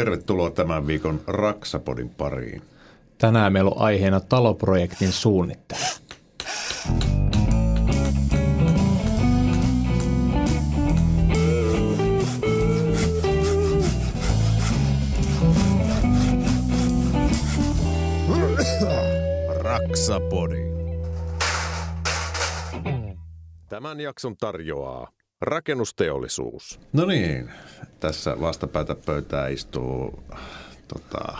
Tervetuloa tämän viikon Raksapodin pariin. Tänään meillä on aiheena taloprojektin suunnittelu. Raksapodi. Tämän jakson tarjoaa rakennusteollisuus. No niin, tässä vastapäätä pöytää istuu, tota,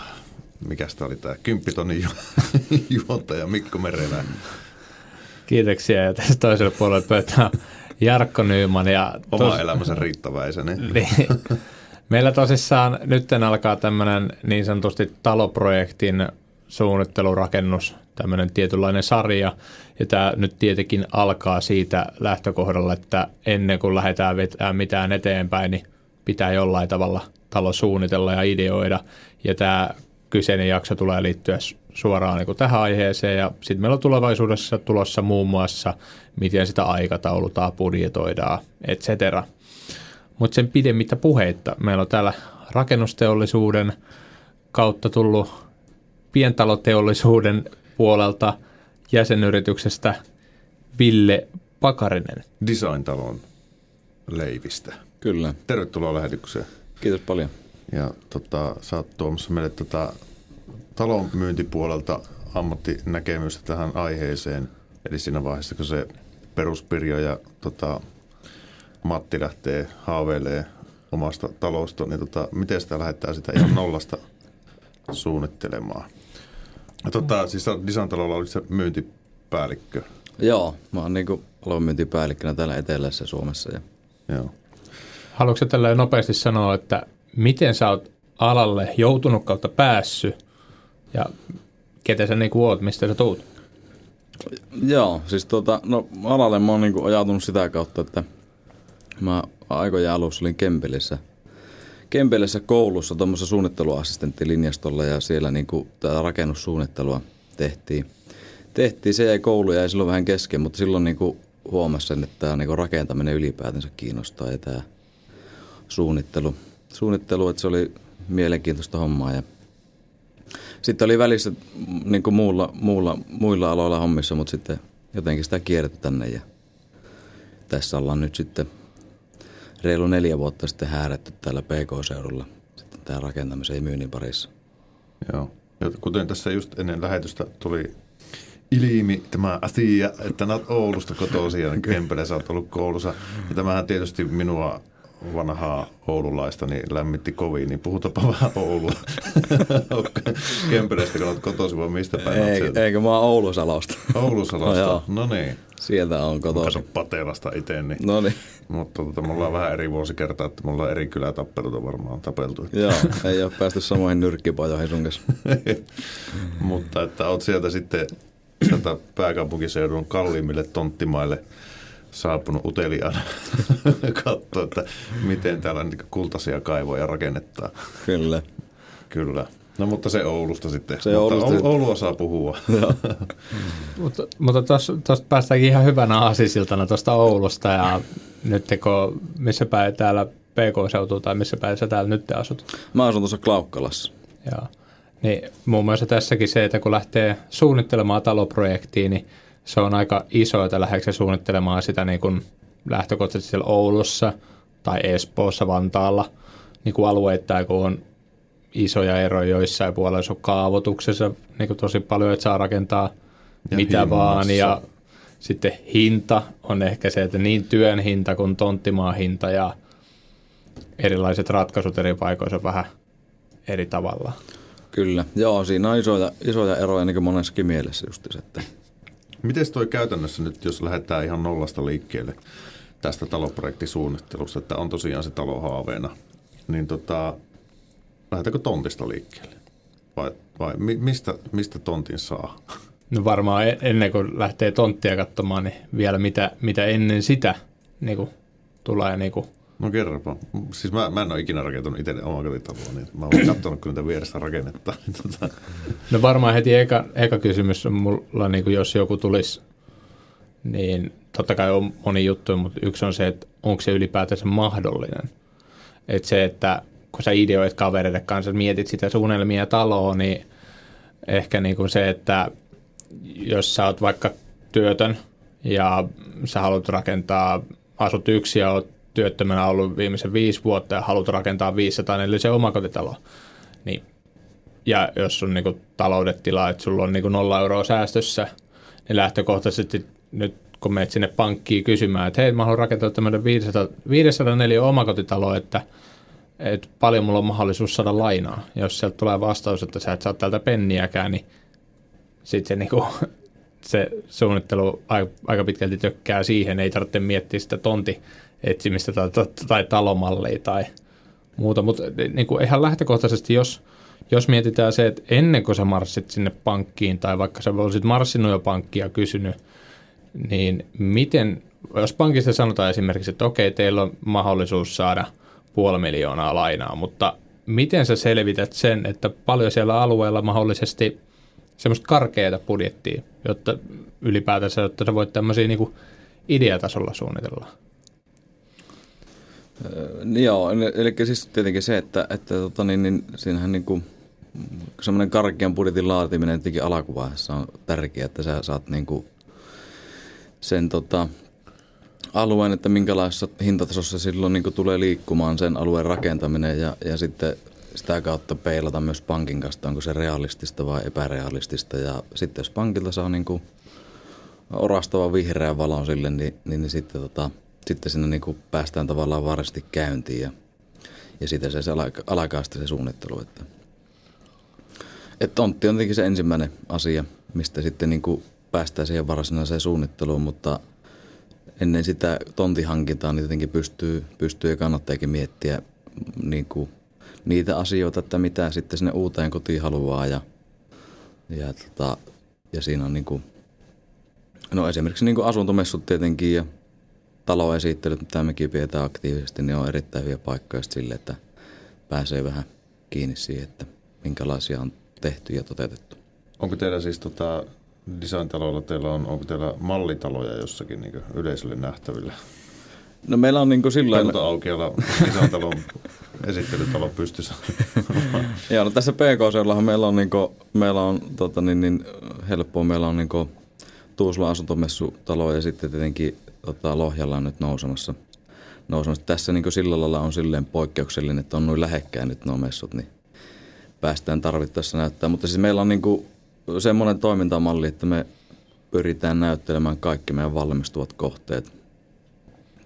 mikä oli tämä, kymppitonin ju- juontaja Mikko Merelä. Kiitoksia ja tässä toisella puolella pöytää Jarkko Nyyman. Ja Oma tos... elämänsä riittäväisenä. niin. Meillä tosissaan nyt alkaa tämmöinen niin sanotusti taloprojektin suunnittelurakennus, tämmöinen tietynlainen sarja. Ja tämä nyt tietenkin alkaa siitä lähtökohdalla, että ennen kuin lähdetään vetämään mitään eteenpäin, niin pitää jollain tavalla talo suunnitella ja ideoida. Ja tämä kyseinen jakso tulee liittyä suoraan niin tähän aiheeseen. Ja sitten meillä on tulevaisuudessa tulossa muun muassa, miten sitä aikataulutaan, budjetoidaan, et cetera. Mutta sen pidemmittä puheitta meillä on täällä rakennusteollisuuden kautta tullut pientaloteollisuuden puolelta jäsenyrityksestä Ville Pakarinen. Design-talon leivistä. Kyllä. Tervetuloa lähetykseen. Kiitos paljon. Ja tota, sä oot tuomassa meille tota, talon myyntipuolelta ammattinäkemystä tähän aiheeseen. Eli siinä vaiheessa, kun se peruspirjo ja tota, Matti lähtee haaveilee omasta talosta, niin tota, miten sitä lähdetään sitä ihan nollasta suunnittelemaan? Tota, siis Disantalolla oli se myyntipäällikkö. Joo, mä oon niinku myyntipäällikkönä täällä etelässä Suomessa. Ja... Joo. Haluatko tällä nopeasti sanoa, että miten sä oot alalle joutunut kautta päässyt ja ketä sä niinku oot, mistä sä tuut? Joo, siis tota, no alalle mä oon niinku ajatunut sitä kautta, että mä aikojen alussa olin Kempelissä – Kempelässä koulussa tuommoisessa suunnitteluassistenttilinjastolla ja siellä niin kuin tätä rakennussuunnittelua tehtiin. Tehtiin, se jäi koulu ja silloin vähän kesken, mutta silloin niin kuin huomasin sen, että tämä niin rakentaminen ylipäätänsä kiinnostaa ja tämä suunnittelu. Suunnittelu, että se oli mielenkiintoista hommaa ja sitten oli välissä niin kuin muulla, muulla, muilla aloilla hommissa, mutta sitten jotenkin sitä kierretty tänne ja tässä ollaan nyt sitten – reilu neljä vuotta sitten häärätty täällä PK-seudulla sitten tämä rakentamisen ja myynnin parissa. Joo. Ja kuten tässä just ennen lähetystä tuli ilmi tämä asia, että olet Oulusta kotoisin ja Kempele sä oot ollut koulussa. Ja tämähän tietysti minua vanhaa oululaista niin lämmitti kovin, niin puhutapa vähän Oulua. Kempeleestä, kun olet kotoisin, vai mistä päin Eikö, eikö mä oon Oulusalosta. Oulusalosta, no, no niin. Sieltä on kotoisin. Kato Patelasta itse, niin. No niin. Mutta tota, mulla on vähän eri vuosikertaa, että mulla on eri kylätappeluita varmaan tapeltu. Joo, ei ole päästy samoihin nyrkkipajoihin sun kanssa. Mutta että oot sieltä sitten sieltä pääkaupunkiseudun kalliimmille tonttimaille saapunut uteliaana katsoa, että miten täällä niin kultaisia kaivoja rakennetaan. Kyllä. Kyllä. No mutta se Oulusta sitten. Se mutta Oulusta. Oulua saa puhua. mutta mutta tuosta päästäänkin ihan hyvänä aasisiltana tuosta Oulusta ja nyt teko, missä päin täällä PK-seutu tai missä päin sä täällä nyt asut? Mä asun tuossa Klaukkalassa. Joo. Niin muun muassa tässäkin se, että kun lähtee suunnittelemaan taloprojektiin, niin se on aika iso, että lähdetkö suunnittelemaan sitä niin kuin lähtökohtaisesti siellä Oulussa tai Espoossa, Vantaalla niin kuin alueittain, kun on isoja eroja joissain puolella on kaavoituksessa niin kuin tosi paljon, että saa rakentaa ja mitä himmassa. vaan ja sitten hinta on ehkä se, että niin työn hinta kuin tonttimaan hinta ja erilaiset ratkaisut eri paikoissa on vähän eri tavalla. Kyllä, joo, siinä on isoja, isoja eroja niin kuin monessakin mielessä just että Miten toi käytännössä nyt, jos lähdetään ihan nollasta liikkeelle tästä taloprojektisuunnittelusta, että on tosiaan se talo haaveena, niin tota, lähdetäänkö tontista liikkeelle? Vai, vai mistä, mistä tontin saa? No varmaan e-, ennen kuin lähtee tonttia katsomaan, niin vielä mitä, mitä ennen sitä niin kuin tulee niin kuin No kerropa. Siis mä, mä en ole ikinä rakentanut itse omakotitaloa, niin mä oon katsonut kyllä vierestä rakennetta. Tota. No varmaan heti eka, eka kysymys on mulla, niin kuin jos joku tulisi, niin totta kai on moni juttu, mutta yksi on se, että onko se ylipäätänsä mahdollinen. Että se, että kun sä ideoit kavereiden kanssa, mietit sitä suunnelmia taloa, niin ehkä niin kuin se, että jos sä oot vaikka työtön ja sä haluat rakentaa, asut yksi ja oot työttömänä ollut viimeisen viisi vuotta ja haluat rakentaa 500 eli se omakotitalo, niin ja jos sun niin taloudet tilaa, että sulla on niin nolla euroa säästössä, niin lähtökohtaisesti nyt kun menet sinne pankkiin kysymään, että hei, mä haluan rakentaa tämmöinen 500, 504 omakotitalo, että, että paljon mulla on mahdollisuus saada lainaa. Ja jos sieltä tulee vastaus, että sä et saa täältä penniäkään, niin sitten se, niinku, se suunnittelu aika pitkälti tökkää siihen. Ei tarvitse miettiä sitä tonti etsimistä tai, tai, tai talomallia tai muuta. Mutta niinku, ihan lähtökohtaisesti, jos, jos mietitään se, että ennen kuin sä marssit sinne pankkiin tai vaikka sä olisit marssinut jo pankkia kysynyt – niin miten, jos pankista sanotaan esimerkiksi, että okei, teillä on mahdollisuus saada puoli miljoonaa lainaa, mutta miten sä selvität sen, että paljon siellä alueella mahdollisesti semmoista karkeata budjettia, jotta ylipäätänsä, jotta sä voit tämmöisiä niin kuin ideatasolla suunnitella? Joo, eli siis tietenkin se, että, että tota, niin, niin, siinähän niin kuin, semmoinen karkean budjetin laatiminen tietenkin alkuvaiheessa on tärkeää, että sä saat niin kuin, sen tota, alueen, että minkälaisessa hintatasossa silloin niin tulee liikkumaan sen alueen rakentaminen ja, ja sitten sitä kautta peilata myös pankin kanssa, onko se realistista vai epärealistista. Ja sitten jos pankilta saa niin kuin orastava vihreä valon sille, niin, niin, niin sitten, tota, sitten sinne niin kuin päästään tavallaan varasti käyntiin ja, ja sitten se, se alkaa sitten se suunnittelu. Että, että tontti on tietenkin se ensimmäinen asia, mistä sitten niin kuin päästään siihen varsinaiseen suunnitteluun, mutta ennen sitä tontihankintaa niin tietenkin pystyy, pystyy ja kannattaakin miettiä niin kuin niitä asioita, että mitä sitten sinne uuteen kotiin haluaa ja, ja, tota, ja siinä on niin kuin, no esimerkiksi niin asuntomessut tietenkin ja taloesittelyt, mitä mekin pidetään aktiivisesti, niin on erittäin hyviä paikkoja sille, että pääsee vähän kiinni siihen, että minkälaisia on tehty ja toteutettu. Onko teillä siis tota, design-taloilla teillä on, onko teillä mallitaloja jossakin niin yleisölle nähtävillä? No meillä on niin kuin sillä lailla... aukealla design-talon esittelytalo pystyssä. Joo, no tässä PK-seudullahan meillä on, niin kuin, meillä on tota, niin, niin, helppoa, meillä on niin kuin, Tuusulan asuntomessutalo ja sitten tietenkin tota, Lohjalla on nyt nousemassa. nousemassa. Tässä niin sillä lailla on silleen poikkeuksellinen, että on noin lähekkäin nyt nuo messut, niin päästään tarvittaessa näyttää. Mutta siis meillä on niin semmoinen toimintamalli, että me pyritään näyttelemään kaikki meidän valmistuvat kohteet.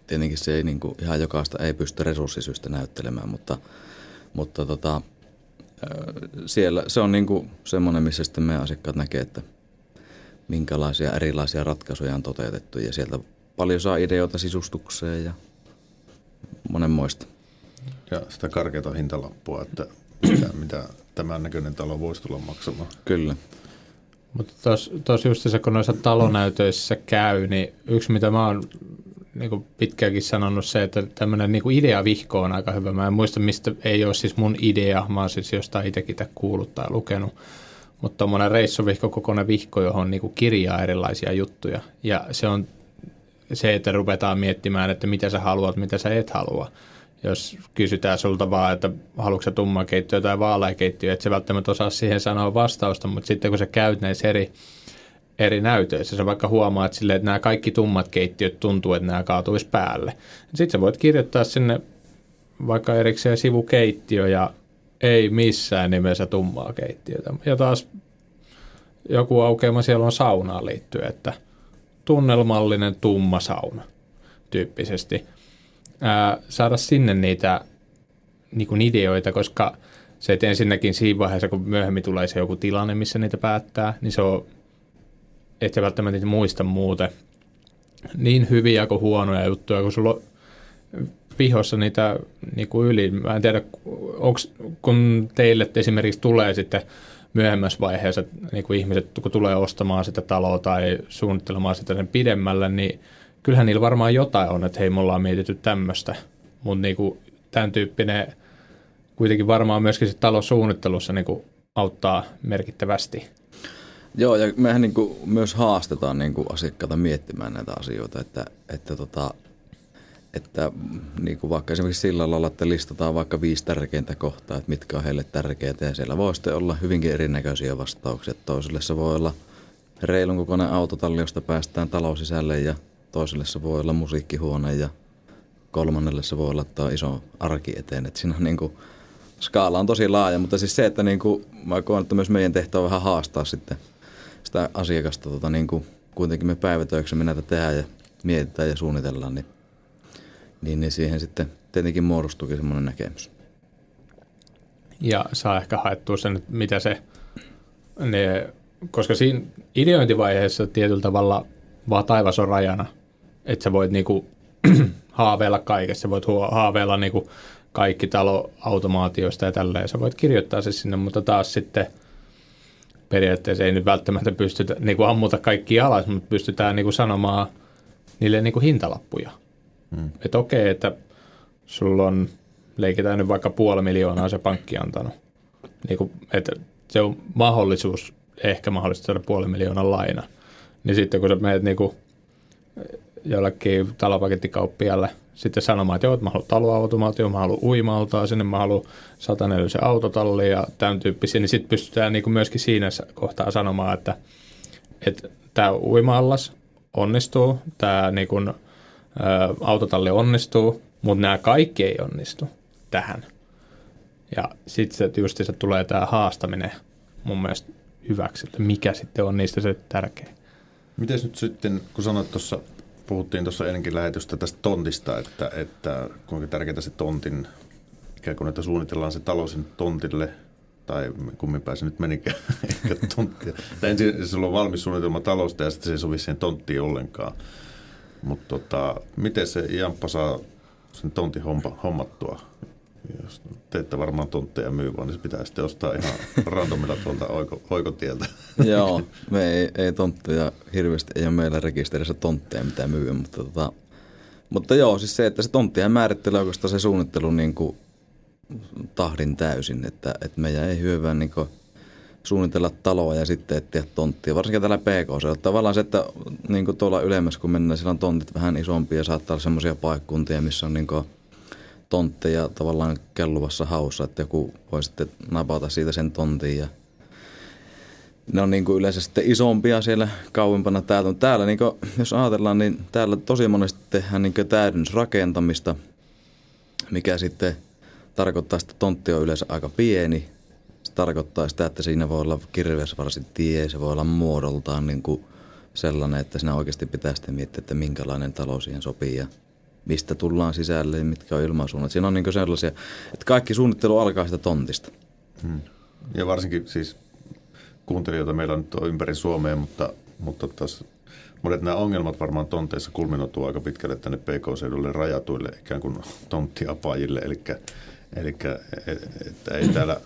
Tietenkin se ei niin kuin, ihan jokaista ei pysty resurssisyistä näyttelemään, mutta, mutta tota, siellä se on niin semmoinen, missä sitten meidän asiakkaat näkee, että minkälaisia erilaisia ratkaisuja on toteutettu ja sieltä paljon saa ideoita sisustukseen ja monenmoista. Ja sitä karkeata hintalappua, että mitä, mitä tämän näköinen talo voisi tulla maksamaan. Kyllä. Mutta tuossa just se, kun noissa talonäytöissä käy, niin yksi mitä mä oon niin pitkäänkin sanonut se, että tämmöinen niin ideavihko on aika hyvä. Mä en muista, mistä ei ole siis mun idea, mä oon siis jostain itsekin kuullut tai lukenut. Mutta tuommoinen reissuvihko, kokoinen vihko, johon niin kirjaa erilaisia juttuja. Ja se on se, että ruvetaan miettimään, että mitä sä haluat, mitä sä et halua jos kysytään sulta vaan, että haluatko tumma keittiö tai vaaleakeittiö, että se välttämättä osaa siihen sanoa vastausta, mutta sitten kun sä käyt näissä eri, eri näytöissä, sä vaikka huomaat silleen, että nämä kaikki tummat keittiöt tuntuu, että nämä kaatuisi päälle. Sitten sä voit kirjoittaa sinne vaikka erikseen sivukeittiö ja ei missään nimessä tummaa keittiötä. Ja taas joku aukeama siellä on saunaan liittyen, että tunnelmallinen tumma sauna tyyppisesti – ää, saada sinne niitä niin kuin ideoita, koska se, että ensinnäkin siinä vaiheessa, kun myöhemmin tulee se joku tilanne, missä niitä päättää, niin se on, et sä välttämättä niitä muista muuten niin hyviä kuin huonoja juttuja, kun sulla on pihossa niitä niin kuin yli. Mä en tiedä, onks, kun teille esimerkiksi tulee sitten myöhemmässä vaiheessa niin kuin ihmiset, kun tulee ostamaan sitä taloa tai suunnittelemaan sitä sen pidemmälle, niin – kyllähän niillä varmaan jotain on, että hei, me ollaan mietitty tämmöistä, mutta niinku, tämän tyyppinen kuitenkin varmaan myöskin se talosuunnittelussa niinku auttaa merkittävästi. Joo, ja mehän niinku myös haastetaan niinku asiakkaita miettimään näitä asioita, että, että tota, että niin kuin vaikka esimerkiksi sillä lailla, että listataan vaikka viisi tärkeintä kohtaa, että mitkä on heille tärkeitä ja siellä voi sitten olla hyvinkin erinäköisiä vastauksia. Toiselle se voi olla reilun kokoinen autotalli, josta päästään talon sisälle ja toiselle se voi olla musiikkihuone ja kolmannelle se voi olla tämä iso arki eteen. Että siinä on niin kuin, skaala on tosi laaja, mutta siis se, että niin kuin, mä koen, että myös meidän tehtävä on vähän haastaa sitten sitä asiakasta, tota, niin kuin, kuitenkin me päivätöiksemme näitä tehdään ja mietitään ja suunnitellaan, niin, niin, niin siihen sitten tietenkin muodostuukin semmoinen näkemys. Ja saa ehkä haettua sen, että mitä se, ne, koska siinä ideointivaiheessa tietyllä tavalla vaan taivas on rajana, että sä voit niinku haaveilla kaikessa, voit haaveilla niinku kaikki taloautomaatioista ja tälleen, sä voit kirjoittaa se sinne, mutta taas sitten periaatteessa ei nyt välttämättä pystytä niin kuin ammuta kaikki alas, mutta pystytään niin kuin sanomaan niille niin kuin hintalappuja. Mm. Että okei, että sulla on, leikitään nyt vaikka puoli miljoonaa se pankki antanut. Niin kuin, että se on mahdollisuus, ehkä mahdollista saada puoli miljoonaa laina. Niin sitten kun sä menet niin kuin jollekin talopakettikauppialle sitten sanomaan, että joo, että mä haluan taloautomaatio, mä haluan uimaltaa sinne, mä haluan 104 autotalli ja tämän tyyppisiä, niin sitten pystytään niin kuin myöskin siinä kohtaa sanomaan, että, että tämä uimallas onnistuu, tämä niin ä, autotalli onnistuu, mutta nämä kaikki ei onnistu tähän. Ja sitten se just se tulee tämä haastaminen mun mielestä hyväksi, että mikä sitten on niistä se tärkein. Miten nyt sitten, kun sanoit tuossa puhuttiin tuossa ennenkin lähetystä tästä tontista, että, että kuinka tärkeää se tontin, ikään kuin että suunnitellaan se talo sinne tontille, tai kummin pääsi nyt menikään, ehkä tonttia. Tai ensin se on valmis suunnitelma talosta ja sitten se ei sovi siihen tonttiin ollenkaan. Mutta tota, miten se Jamppa saa sen tontin homma, hommattua? Jos teette varmaan tontteja myy, niin se pitää sitten ostaa ihan randomilla tuolta oiko, oikotieltä. Joo, me ei, ei tontteja hirveästi, ei ole meillä rekisterissä tontteja mitä myy, mutta, tota, mutta joo, siis se, että se tonttihan määrittelee oikeastaan se suunnittelu niin kuin tahdin täysin, että, että meidän ei hyövää niin kuin suunnitella taloa ja sitten etsiä tonttia, varsinkin täällä PK. Tavallaan se, että niin kuin tuolla ylemmässä kun mennään, siellä on tontit vähän isompia ja saattaa olla semmoisia paikkuntia, missä on niin kuin tontteja tavallaan kelluvassa haussa, että joku voi sitten napata siitä sen tontin ja ne on niin kuin yleensä sitten isompia siellä kauempana täältä. Mutta täällä, niin kuin, jos ajatellaan, niin täällä tosi monesti tehdään niin täydennysrakentamista, mikä sitten tarkoittaa, että tontti on yleensä aika pieni. Tarkoittaa sitä, että siinä voi olla kirvesvarsin tie, se voi olla muodoltaan niin kuin sellainen, että siinä oikeasti pitää sitten miettiä, että minkälainen talo siihen sopii ja mistä tullaan sisälle ja mitkä on ilmansuunnat. Siinä on niin sellaisia, että kaikki suunnittelu alkaa sitä tontista. Hmm. Ja varsinkin siis kuuntelijoita meillä nyt on ympäri Suomea, mutta, mutta taas monet nämä ongelmat varmaan tonteissa kulminoituu aika pitkälle tänne PK-seudulle rajatuille ikään kuin tonttiapajille, eli, eli että ei täällä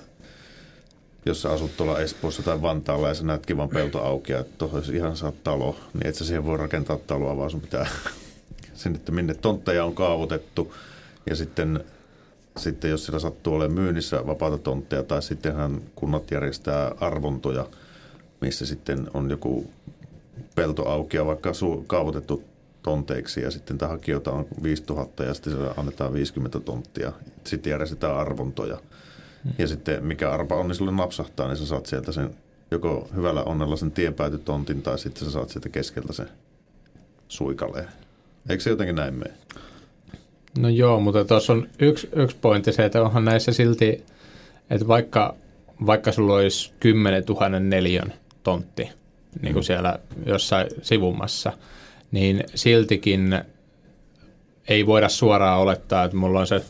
jos sä asut tuolla Espoossa tai Vantaalla ja sä näet kivan pelto auki ja tuossa ihan saa talo, niin et sä siihen voi rakentaa taloa, vaan sun pitää sen, että minne tontteja on kaavoitettu ja sitten, sitten jos siellä sattuu olemaan myynnissä vapaata tontteja tai sittenhän kunnat järjestää arvontoja, missä sitten on joku pelto auki ja vaikka su- kaavoitettu tonteiksi ja sitten tämä hakijoita on 5000 ja sitten annetaan 50 tonttia. Sitten järjestetään arvontoja. Ja sitten mikä arpa on, niin sulle napsahtaa, niin sä saat sieltä sen joko hyvällä onnella sen tienpäätytontin tai sitten sä saat sieltä keskeltä sen suikaleen. Eikö se jotenkin näin mene? No joo, mutta tuossa on yksi, yksi pointti se, että onhan näissä silti, että vaikka, vaikka sulla olisi 10 000 neliön tontti niin kuin mm. siellä jossain sivummassa, niin siltikin ei voida suoraan olettaa, että mulla on se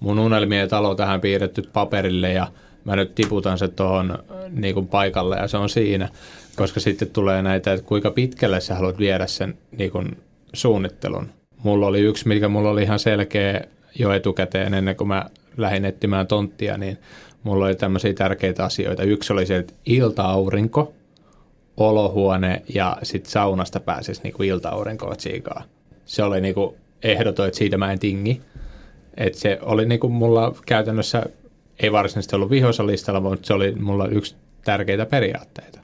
mun unelmien talo tähän piirretty paperille ja mä nyt tiputan se tuohon niin paikalle ja se on siinä, koska sitten tulee näitä, että kuinka pitkälle sä haluat viedä sen niin kuin suunnittelun. Mulla oli yksi, mikä mulla oli ihan selkeä jo etukäteen ennen kuin mä lähdin etsimään tonttia, niin mulla oli tämmöisiä tärkeitä asioita. Yksi oli se, että ilta-aurinko, olohuone ja sitten saunasta pääsisi niinku ilta-aurinkoa. Se oli niinku ehdoton, että siitä mä en tingi. Et se oli niinku mulla käytännössä, ei varsinaisesti ollut vihoissa listalla, mutta se oli mulla yksi tärkeitä periaatteita.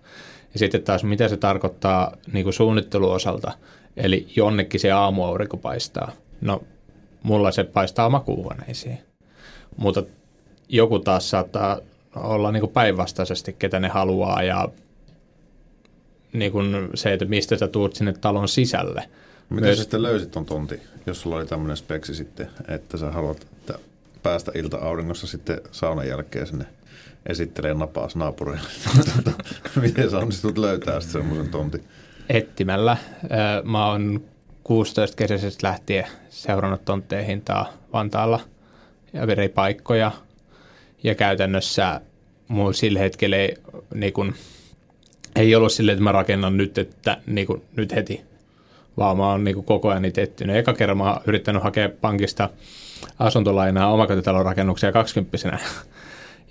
Ja sitten taas, mitä se tarkoittaa niin kuin suunnitteluosalta, Eli jonnekin se aamuaurinko paistaa. No mulla se paistaa makuuhuoneisiin. Mutta joku taas saattaa olla niin päinvastaisesti, ketä ne haluaa ja niin kuin se, että mistä sä tuut sinne talon sisälle. Miten Myös... sä sitten löysit ton tonti, jos sulla oli tämmöinen speksi sitten, että sä haluat että päästä ilta-auringossa sitten saunan jälkeen sinne esittelee napaas naapurille. Miten sä onnistut löytää sitten semmoisen tontin? Etsimällä. Mä oon 16 kesäisestä lähtien seurannut tontteen hintaa Vantaalla ja eri paikkoja. Ja käytännössä mulla sillä hetkellä ei, niin kun, ei ollut silleen, että mä rakennan nyt, että niin kun, nyt heti, vaan mä oon niin koko ajan niitä etsinyt. Eka kerran mä oon yrittänyt hakea pankista asuntolainaa omakotitalon rakennuksia 20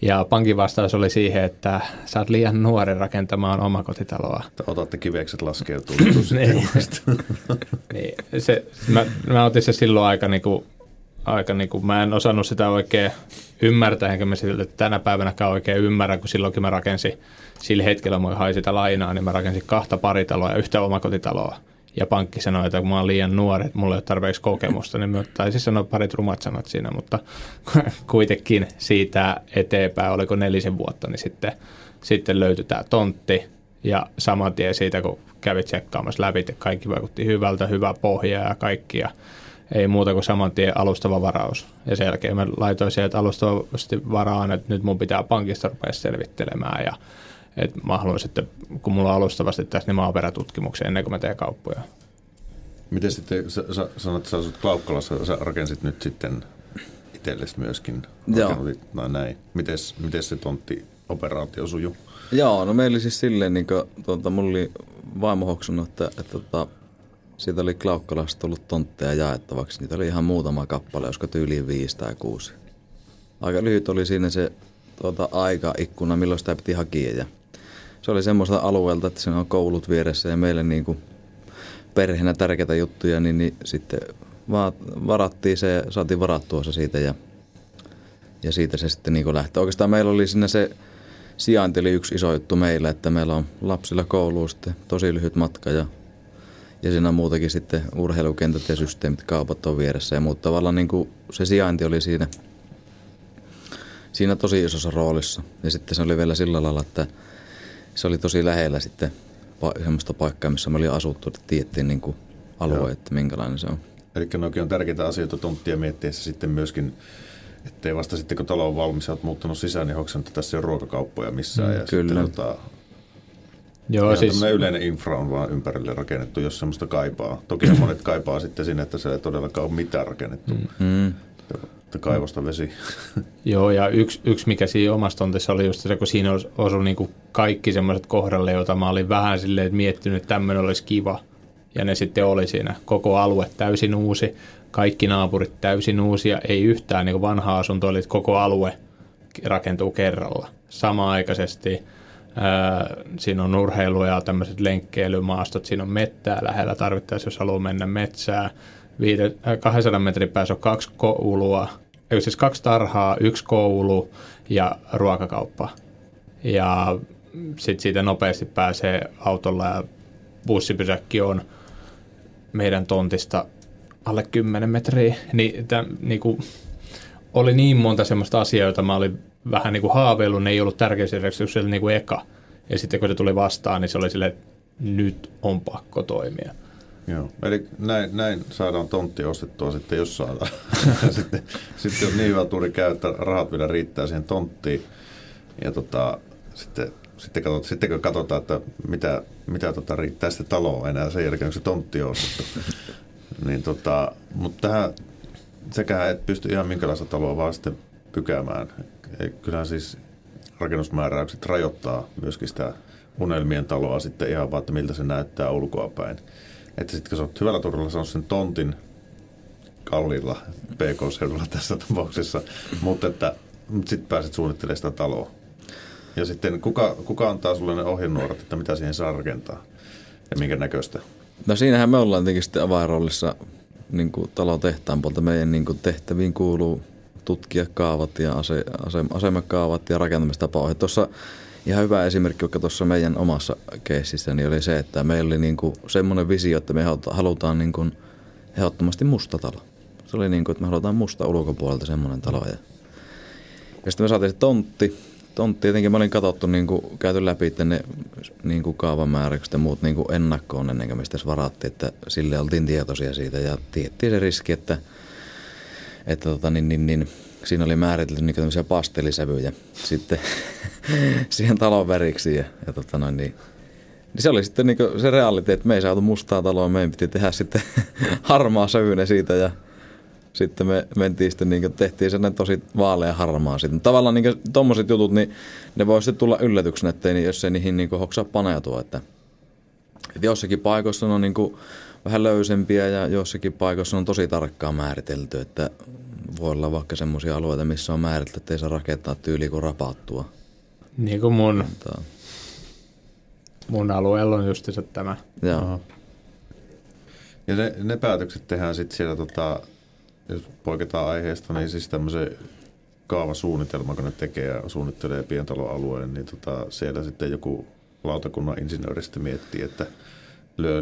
ja pankin vastaus oli siihen, että sä oot liian nuori rakentamaan omakotitaloa. Otatte kivekset laskeutuu. niin. niin, se, mä, mä otin se silloin aika, niinku, aika niinku, mä en osannut sitä oikein ymmärtää, enkä mä siltä tänä päivänäkään oikein ymmärrä, kun silloinkin mä rakensin, sillä hetkellä mä hain sitä lainaa, niin mä rakensin kahta paritaloa ja yhtä omakotitaloa ja pankki sanoi, että kun mä oon liian nuori, että mulla ei ole tarpeeksi kokemusta, niin mä taisin sanoa parit rumat sanat siinä, mutta kuitenkin siitä eteenpäin, oliko nelisen vuotta, niin sitten, sitten löytyi tämä tontti ja saman tien siitä, kun kävi tsekkaamassa läpi, että kaikki vaikutti hyvältä, hyvä pohja ja kaikki ja ei muuta kuin saman tien alustava varaus. Ja sen jälkeen mä laitoin sieltä alustavasti varaan, että nyt mun pitää pankista rupea selvittelemään ja että mä haluan sitten, kun mulla on alustavasti tässä, niin maaperätutkimuksen ennen kuin mä teen kauppoja. Miten sitten, sä, sä sanoit, että sä asut Klaukkalassa, sä rakensit nyt sitten itsellesi myöskin, Joo. näin. Mites, mites se tontti operaatio sujuu? Joo, no meillä siis silleen, niin kuin, tuota, mulla oli vaimo hoksunut, että, että, että tota, siitä oli Klaukkalasta tullut tontteja jaettavaksi. Niitä oli ihan muutama kappale, olisiko tyyliin viisi tai kuusi. Aika lyhyt oli siinä se tuota, aikaikkuna, milloin sitä piti hakea. Ja se oli semmoista alueelta, että siinä on koulut vieressä ja meille niin kuin perheenä tärkeitä juttuja, niin, niin sitten varattiin se, saatiin varattua se siitä ja, ja siitä se sitten niin lähti. Oikeastaan meillä oli sinne se sijainti oli yksi iso juttu meillä, että meillä on lapsilla kouluun sitten tosi lyhyt matka ja, ja siinä on muutakin sitten urheilukentät ja systeemit, kaupat on vieressä ja muuta. Tavallaan niin kuin se sijainti oli siinä, siinä tosi isossa roolissa. Ja sitten se oli vielä sillä lailla, että se oli tosi lähellä sitten pa- semmoista paikkaa, missä me oli asuttu, että tiedettiin niin kuin alue, että minkälainen se on. Eli noin on tärkeitä asioita tonttia miettiessä sitten myöskin, ettei vasta sitten kun talo on valmis ja olet muuttanut sisään, niin hoksannut, että tässä on ruokakauppoja missään. Mm, ja kyllä. Sitten, tota, Joo, siis... yleinen infra on vaan ympärille rakennettu, jos semmoista kaipaa. Toki monet kaipaa sitten sinne, että se ei todellakaan ole mitään rakennettu. Mm. mm että kaivosta vesi. Joo, ja yksi, yksi mikä siinä omassa tontissa oli just se, kun siinä osui niin kuin kaikki semmoiset kohdalle, joita mä olin vähän silleen, että miettinyt, että tämmöinen olisi kiva. Ja ne sitten oli siinä. Koko alue täysin uusi, kaikki naapurit täysin uusia, ei yhtään niin vanha asunto, oli koko alue rakentuu kerralla. Sama-aikaisesti ää, siinä on urheilu ja tämmöiset lenkkeilymaastot, siinä on mettää lähellä tarvittaessa, jos haluaa mennä metsään. 200 metrin päässä on kaksi koulua, siis kaksi tarhaa, yksi koulu ja ruokakauppa. Ja sitten siitä nopeasti pääsee autolla ja bussipysäkki on meidän tontista alle 10 metriä. Niin, täm, niinku, oli niin monta semmoista asiaa, joita mä olin vähän niin kuin haaveillut, ne ei ollut tärkeysjärjestyksellä niin kuin eka. Ja sitten kun se tuli vastaan, niin se oli silleen, että nyt on pakko toimia. Joo, eli näin, näin saadaan tontti ostettua sitten, jos saadaan. sitten, sitten jos niin hyvä tuuri käy, että rahat vielä riittää siihen tonttiin. Ja tota, sitten, sitten, katsot, sitten kun katsotaan, että mitä, mitä tota, riittää sitten taloa enää sen jälkeen, kun se tontti on ostettu. niin tota, mutta tähän sekä et pysty ihan minkälaista taloa vaan sitten pykäämään. Kyllähän siis rakennusmääräykset rajoittaa myöskin sitä unelmien taloa sitten ihan vaan, että miltä se näyttää ulkoa päin. Että sitten kun sä oot hyvällä turvalla saanut sen tontin kalliilla PK-seudulla tässä tapauksessa, mutta että sitten pääset suunnittelemaan sitä taloa. Ja sitten kuka, kuka antaa sulle ne ohjenuorat, että mitä siihen saa rakentaa ja minkä näköistä? No siinähän me ollaan tietenkin sitten avainroolissa niin talotehtaan puolta. Meidän niin kuin tehtäviin kuuluu tutkia kaavat ja ase, ase, asemakaavat ja rakentamistapaohjeet. Tuossa Ihan hyvä esimerkki vaikka tuossa meidän omassa keississä niin oli se, että meillä oli niin kuin semmoinen visio, että me halutaan niin kuin ehdottomasti musta talo. se oli niin että me halutaan musta ulkopuolelta semmoinen talo. Ja, ja sitten me saatiin se tontti. Tontti tietenkin mä olin katsottu, niin kuin, käyty läpi ne niin kuin kaavamääräykset ja muut niin kuin ennakkoon ennen kuin sitten varattiin, että sille oltiin tietoisia siitä ja tiettiin se riski, että, että tota, niin, niin, niin, siinä oli määritelty niin tämmöisiä pastelisävyjä sitten siihen talon väriksi ja, ja tota noin, niin, niin se oli sitten niin se realiteetti, että me ei saatu mustaa taloa, meidän piti tehdä sitten harmaa sävyinen siitä ja sitten me mentiin sitten, niin tehtiin sen tosi vaalea harmaa sitten. Tavallaan niin tuommoiset jutut, niin ne voisi tulla yllätyksenä, ettei, jos ei niihin niin hoksaa paneutua. Että, että jossakin paikoissa on niin kuin, vähän löysempiä ja jossakin paikoissa on tosi tarkkaan määritelty, että voi olla vaikka semmoisia alueita, missä on määritelty, että ei saa rakentaa tyyli kuin rapattua. Niin kuin mun, mun alueella on just tämä. Joo. Ja ne, ne päätökset tehdään sitten siellä, tota, jos poiketaan aiheesta, niin siis tämmöisen kaavasuunnitelma, kun ne tekee ja suunnittelee pientaloalueen, niin tota, siellä sitten joku lautakunnan insinööri sitten miettii, että –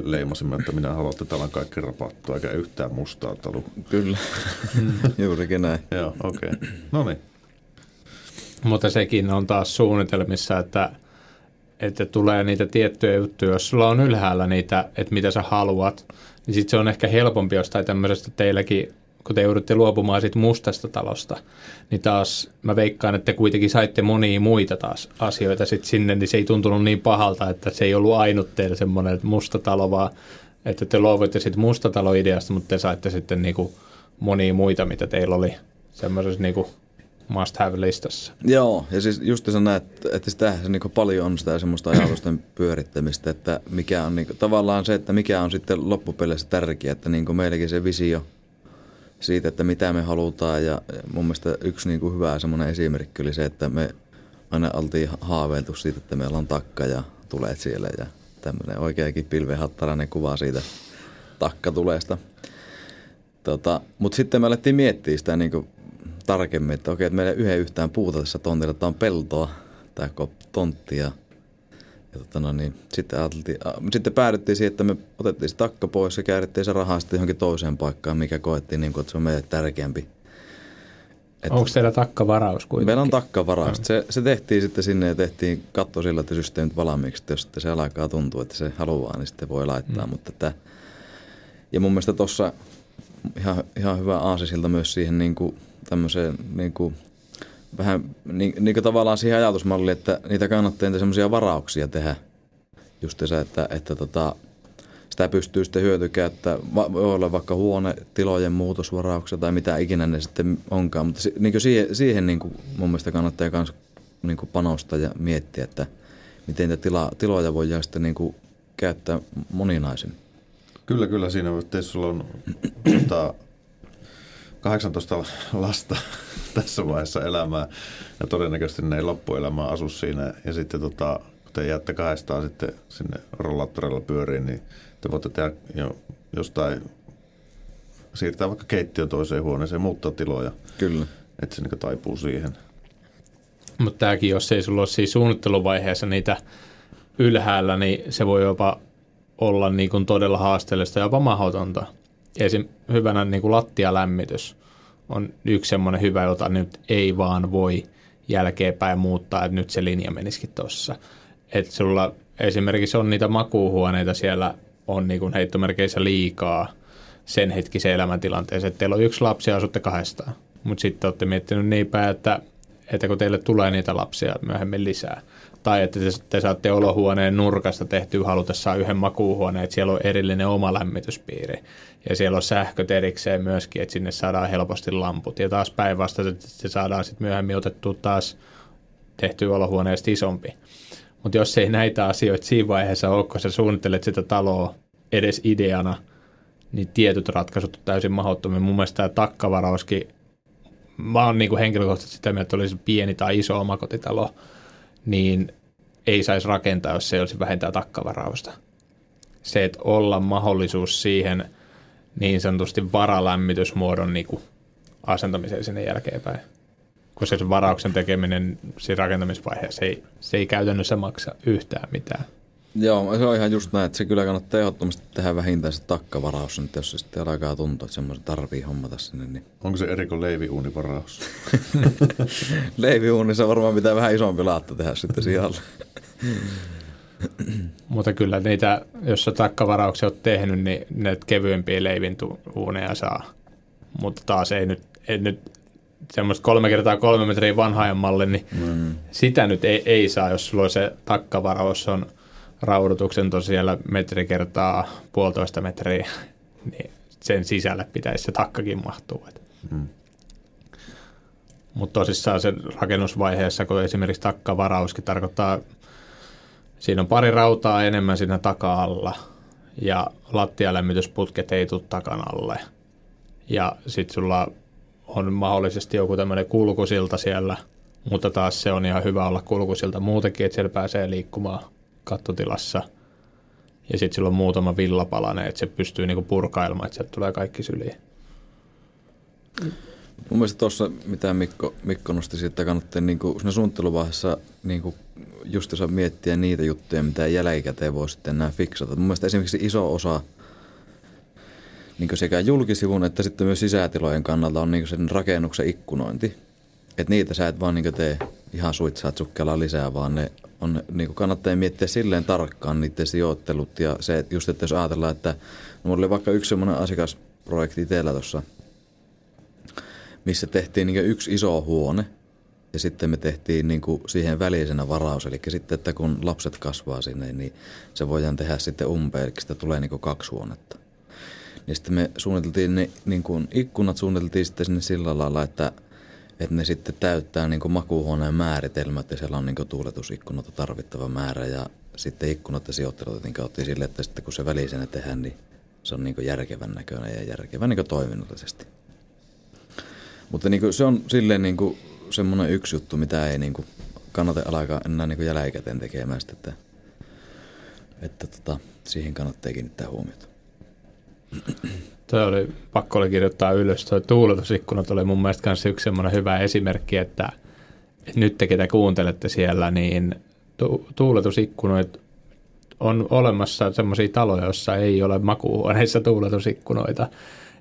leimasimme, että minä haluan, että täällä on kaikki rapattua eikä yhtään mustaa talu. Kyllä, juurikin näin. Joo, okei. Okay. No niin. Mutta sekin on taas suunnitelmissa, että, että tulee niitä tiettyjä juttuja. Jos sulla on ylhäällä niitä, että mitä sä haluat, niin sitten se on ehkä helpompi jostain tämmöisestä teilläkin kun te joudutte luopumaan siitä mustasta talosta, niin taas mä veikkaan, että te kuitenkin saitte monia muita taas asioita sitten sinne, niin se ei tuntunut niin pahalta, että se ei ollut ainut teillä semmoinen musta talo, vaan että te luovuitte sitten mustatalo-ideasta, mutta te saitte sitten niinku monia muita, mitä teillä oli semmoisessa niinku must have listassa. Joo, ja siis just sä näet, että sitä se niinku paljon on sitä semmoista ajatusten pyörittämistä, että mikä on niinku, tavallaan se, että mikä on sitten loppupeleissä tärkeää, että niinku meilläkin se visio – siitä, että mitä me halutaan. Ja mun mielestä yksi niin kuin hyvä semmoinen esimerkki oli se, että me aina oltiin haaveiltu siitä, että meillä on takka ja tulee siellä ja tämmöinen oikeakin pilvehattarainen kuva siitä takkatuleesta. Tota, Mutta sitten me alettiin miettiä sitä niin kuin tarkemmin, että okei, että meillä ei yhden yhtään puuta tässä tontilla, että on peltoa, tämä tontti ja ja tota no niin, sitten, sitten päädyttiin siihen, että me otettiin se takka pois ja käärittiin se rahaa sitten johonkin toiseen paikkaan, mikä koettiin niin kuin, että se on meille tärkeämpi. Että Onko teillä takkavaraus kuitenkin? Meillä on takkavaraus. No. Se, se, tehtiin sitten sinne ja tehtiin katto sillä, että systeemit valmiiksi. Jos sitten se alkaa tuntua, että se haluaa, niin sitten voi laittaa. Mm. Mutta että, ja mun mielestä tuossa ihan, ihan hyvä aasisilta myös siihen niin kuin, tämmöiseen niin kuin vähän niin, niin kuin tavallaan siihen ajatusmalliin, että niitä kannattaa niitä semmoisia varauksia tehdä. Just se, että, että tota, sitä pystyy sitten hyötykäyttää, voi olla vaikka huone, tilojen muutosvarauksia tai mitä ikinä ne sitten onkaan, mutta niin siihen, siihen niin kuin mun mielestä kannattaa myös niin kuin panostaa ja miettiä, että miten niitä tila, tiloja voi sitten niin kuin käyttää moninaisin. Kyllä, kyllä siinä, että sulla on tota, 18 lasta tässä vaiheessa elämää ja todennäköisesti ne ei loppuelämää asu siinä. Ja sitten tota, kun te jäätte kahdestaan sitten sinne rollaattorilla pyöriin, niin te voitte tehdä jo jostain, siirtää vaikka keittiö toiseen huoneeseen, muuttaa tiloja. Kyllä. Että se niin taipuu siihen. Mutta tämäkin, jos ei sulla ole siinä suunnitteluvaiheessa niitä ylhäällä, niin se voi jopa olla niin kuin todella haasteellista, jopa mahdotonta esim. hyvänä niin kuin lattialämmitys on yksi semmoinen hyvä, jota nyt ei vaan voi jälkeenpäin muuttaa, että nyt se linja menisikin tuossa. Että sulla esimerkiksi on niitä makuuhuoneita siellä on niin kuin heittomerkeissä liikaa sen hetkisen elämäntilanteeseen, että teillä on yksi lapsi ja asutte kahdestaan. Mutta sitten olette miettinyt niin päin, että, että kun teille tulee niitä lapsia myöhemmin lisää, tai että te, te saatte olohuoneen nurkasta tehtyä halutessaan yhden makuuhuoneen, että siellä on erillinen oma lämmityspiiri. Ja siellä on sähköt erikseen myöskin, että sinne saadaan helposti lamput. Ja taas päinvastoin, että se saadaan sitten myöhemmin otettua taas tehtyä olohuoneesta isompi. Mutta jos ei näitä asioita siinä vaiheessa ole, kun sä suunnittelet sitä taloa edes ideana, niin tietyt ratkaisut on täysin mahdottomia. Mun mielestä tämä takkavarauskin, mä oon niinku henkilökohtaisesti sitä mieltä, että olisi pieni tai iso omakotitalo, niin ei saisi rakentaa, jos se olisi vähentää takkavarausta. Se, että olla mahdollisuus siihen niin sanotusti varalämmitysmuodon niin kuin asentamiseen sinne jälkeenpäin. Koska se varauksen tekeminen siinä rakentamisvaiheessa ei, se ei käytännössä maksa yhtään mitään. Joo, se on ihan just näin, että se kyllä kannattaa ehdottomasti tehdä vähintään se takkavaraus, että jos se sitten alkaa tuntua, että semmoisen tarvii hommata sinne. Niin... Onko se eriko leiviuunivaraus? Leiviuunissa varmaan pitää vähän isompi laatta tehdä sitten siellä. Mutta kyllä niitä, jos sä takkavarauksia oot tehnyt, niin ne kevyempiä leivintuuneja saa. Mutta taas ei nyt, ei nyt semmoista kolme kertaa kolme metriä vanhaajan malli, niin mm. sitä nyt ei, ei saa, jos sulla on se takkavaraus on raudutuksen siellä metri kertaa puolitoista metriä, niin sen sisälle pitäisi se takkakin mahtua. Mm. Mutta tosissaan sen rakennusvaiheessa, kun esimerkiksi takkavarauskin tarkoittaa Siinä on pari rautaa enemmän siinä taka-alla ja lattialämmitysputket ei tule takan alle. Ja sitten sulla on mahdollisesti joku tämmöinen kulkusilta siellä, mutta taas se on ihan hyvä olla kulkusilta muutenkin, että siellä pääsee liikkumaan kattotilassa. Ja sitten sillä on muutama villapalanen, että se pystyy niinku purkailemaan, että sieltä tulee kaikki syliin. Mun mielestä tuossa, mitä Mikko, Mikko nosti siitä, kannattaa niin kuin, siinä suunnitteluvaiheessa niin kuin, just miettiä niitä juttuja, mitä jälkikäteen voi sitten nämä fiksata. Mun mielestä esimerkiksi iso osa niin sekä julkisivun että sitten myös sisätilojen kannalta on niin sen rakennuksen ikkunointi. Että niitä sä et vaan niin tee ihan suitsaat sukkella lisää, vaan ne on, niin kannattaa miettiä silleen tarkkaan niiden sijoittelut ja se, että just että jos ajatellaan, että no, mulla oli vaikka yksi semmoinen asiakasprojekti itsellä tuossa – missä tehtiin niin yksi iso huone ja sitten me tehtiin niin kuin siihen välisenä varaus. Eli sitten, että kun lapset kasvaa sinne, niin se voidaan tehdä sitten umpeen, eli sitä tulee niin kuin kaksi huonetta. Niin sitten me suunniteltiin ne niin kuin ikkunat suunniteltiin sitten sinne sillä lailla, että, että ne sitten täyttää niin makuuhuoneen määritelmät ja siellä on niin kuin tuuletusikkunat tarvittava määrä ja sitten ikkunat ja sijoittelut otti sille, että sitten kun se välisenä tehdään, niin se on niin järkevän näköinen ja järkevän niin toiminnallisesti. Mutta niin se on silleen niin semmoinen yksi juttu, mitä ei niin kannata alkaa enää niin kuin jälkikäteen tekemään sitä, että, että tota, siihen kannattaa kiinnittää huomiota. Tuo oli, pakko oli kirjoittaa ylös, tuo tuuletusikkunat oli mun mielestä myös yksi semmoinen hyvä esimerkki, että, nyt te ketä kuuntelette siellä, niin tu, on olemassa semmoisia taloja, joissa ei ole makuuhuoneissa tuuletusikkunoita.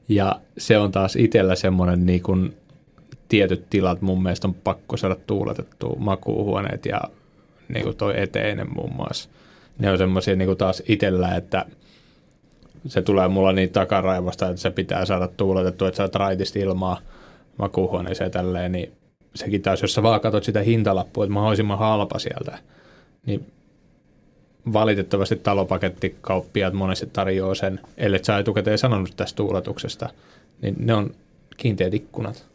Ja se on taas itsellä semmoinen niin kuin tietyt tilat mun mielestä on pakko saada tuuletettua makuuhuoneet ja niin kuin toi eteinen muun muassa. Ne on semmoisia niin taas itsellä, että se tulee mulla niin takaraivosta, että se pitää saada tuuletettua, että saat raitisti ilmaa makuuhuoneeseen tälleen, niin sekin taas, jos sä vaan katsot sitä hintalappua, että mahdollisimman halpa sieltä, niin valitettavasti talopakettikauppiaat monesti tarjoaa sen, ellei sä etukäteen sanonut tästä tuuletuksesta, niin ne on kiinteät ikkunat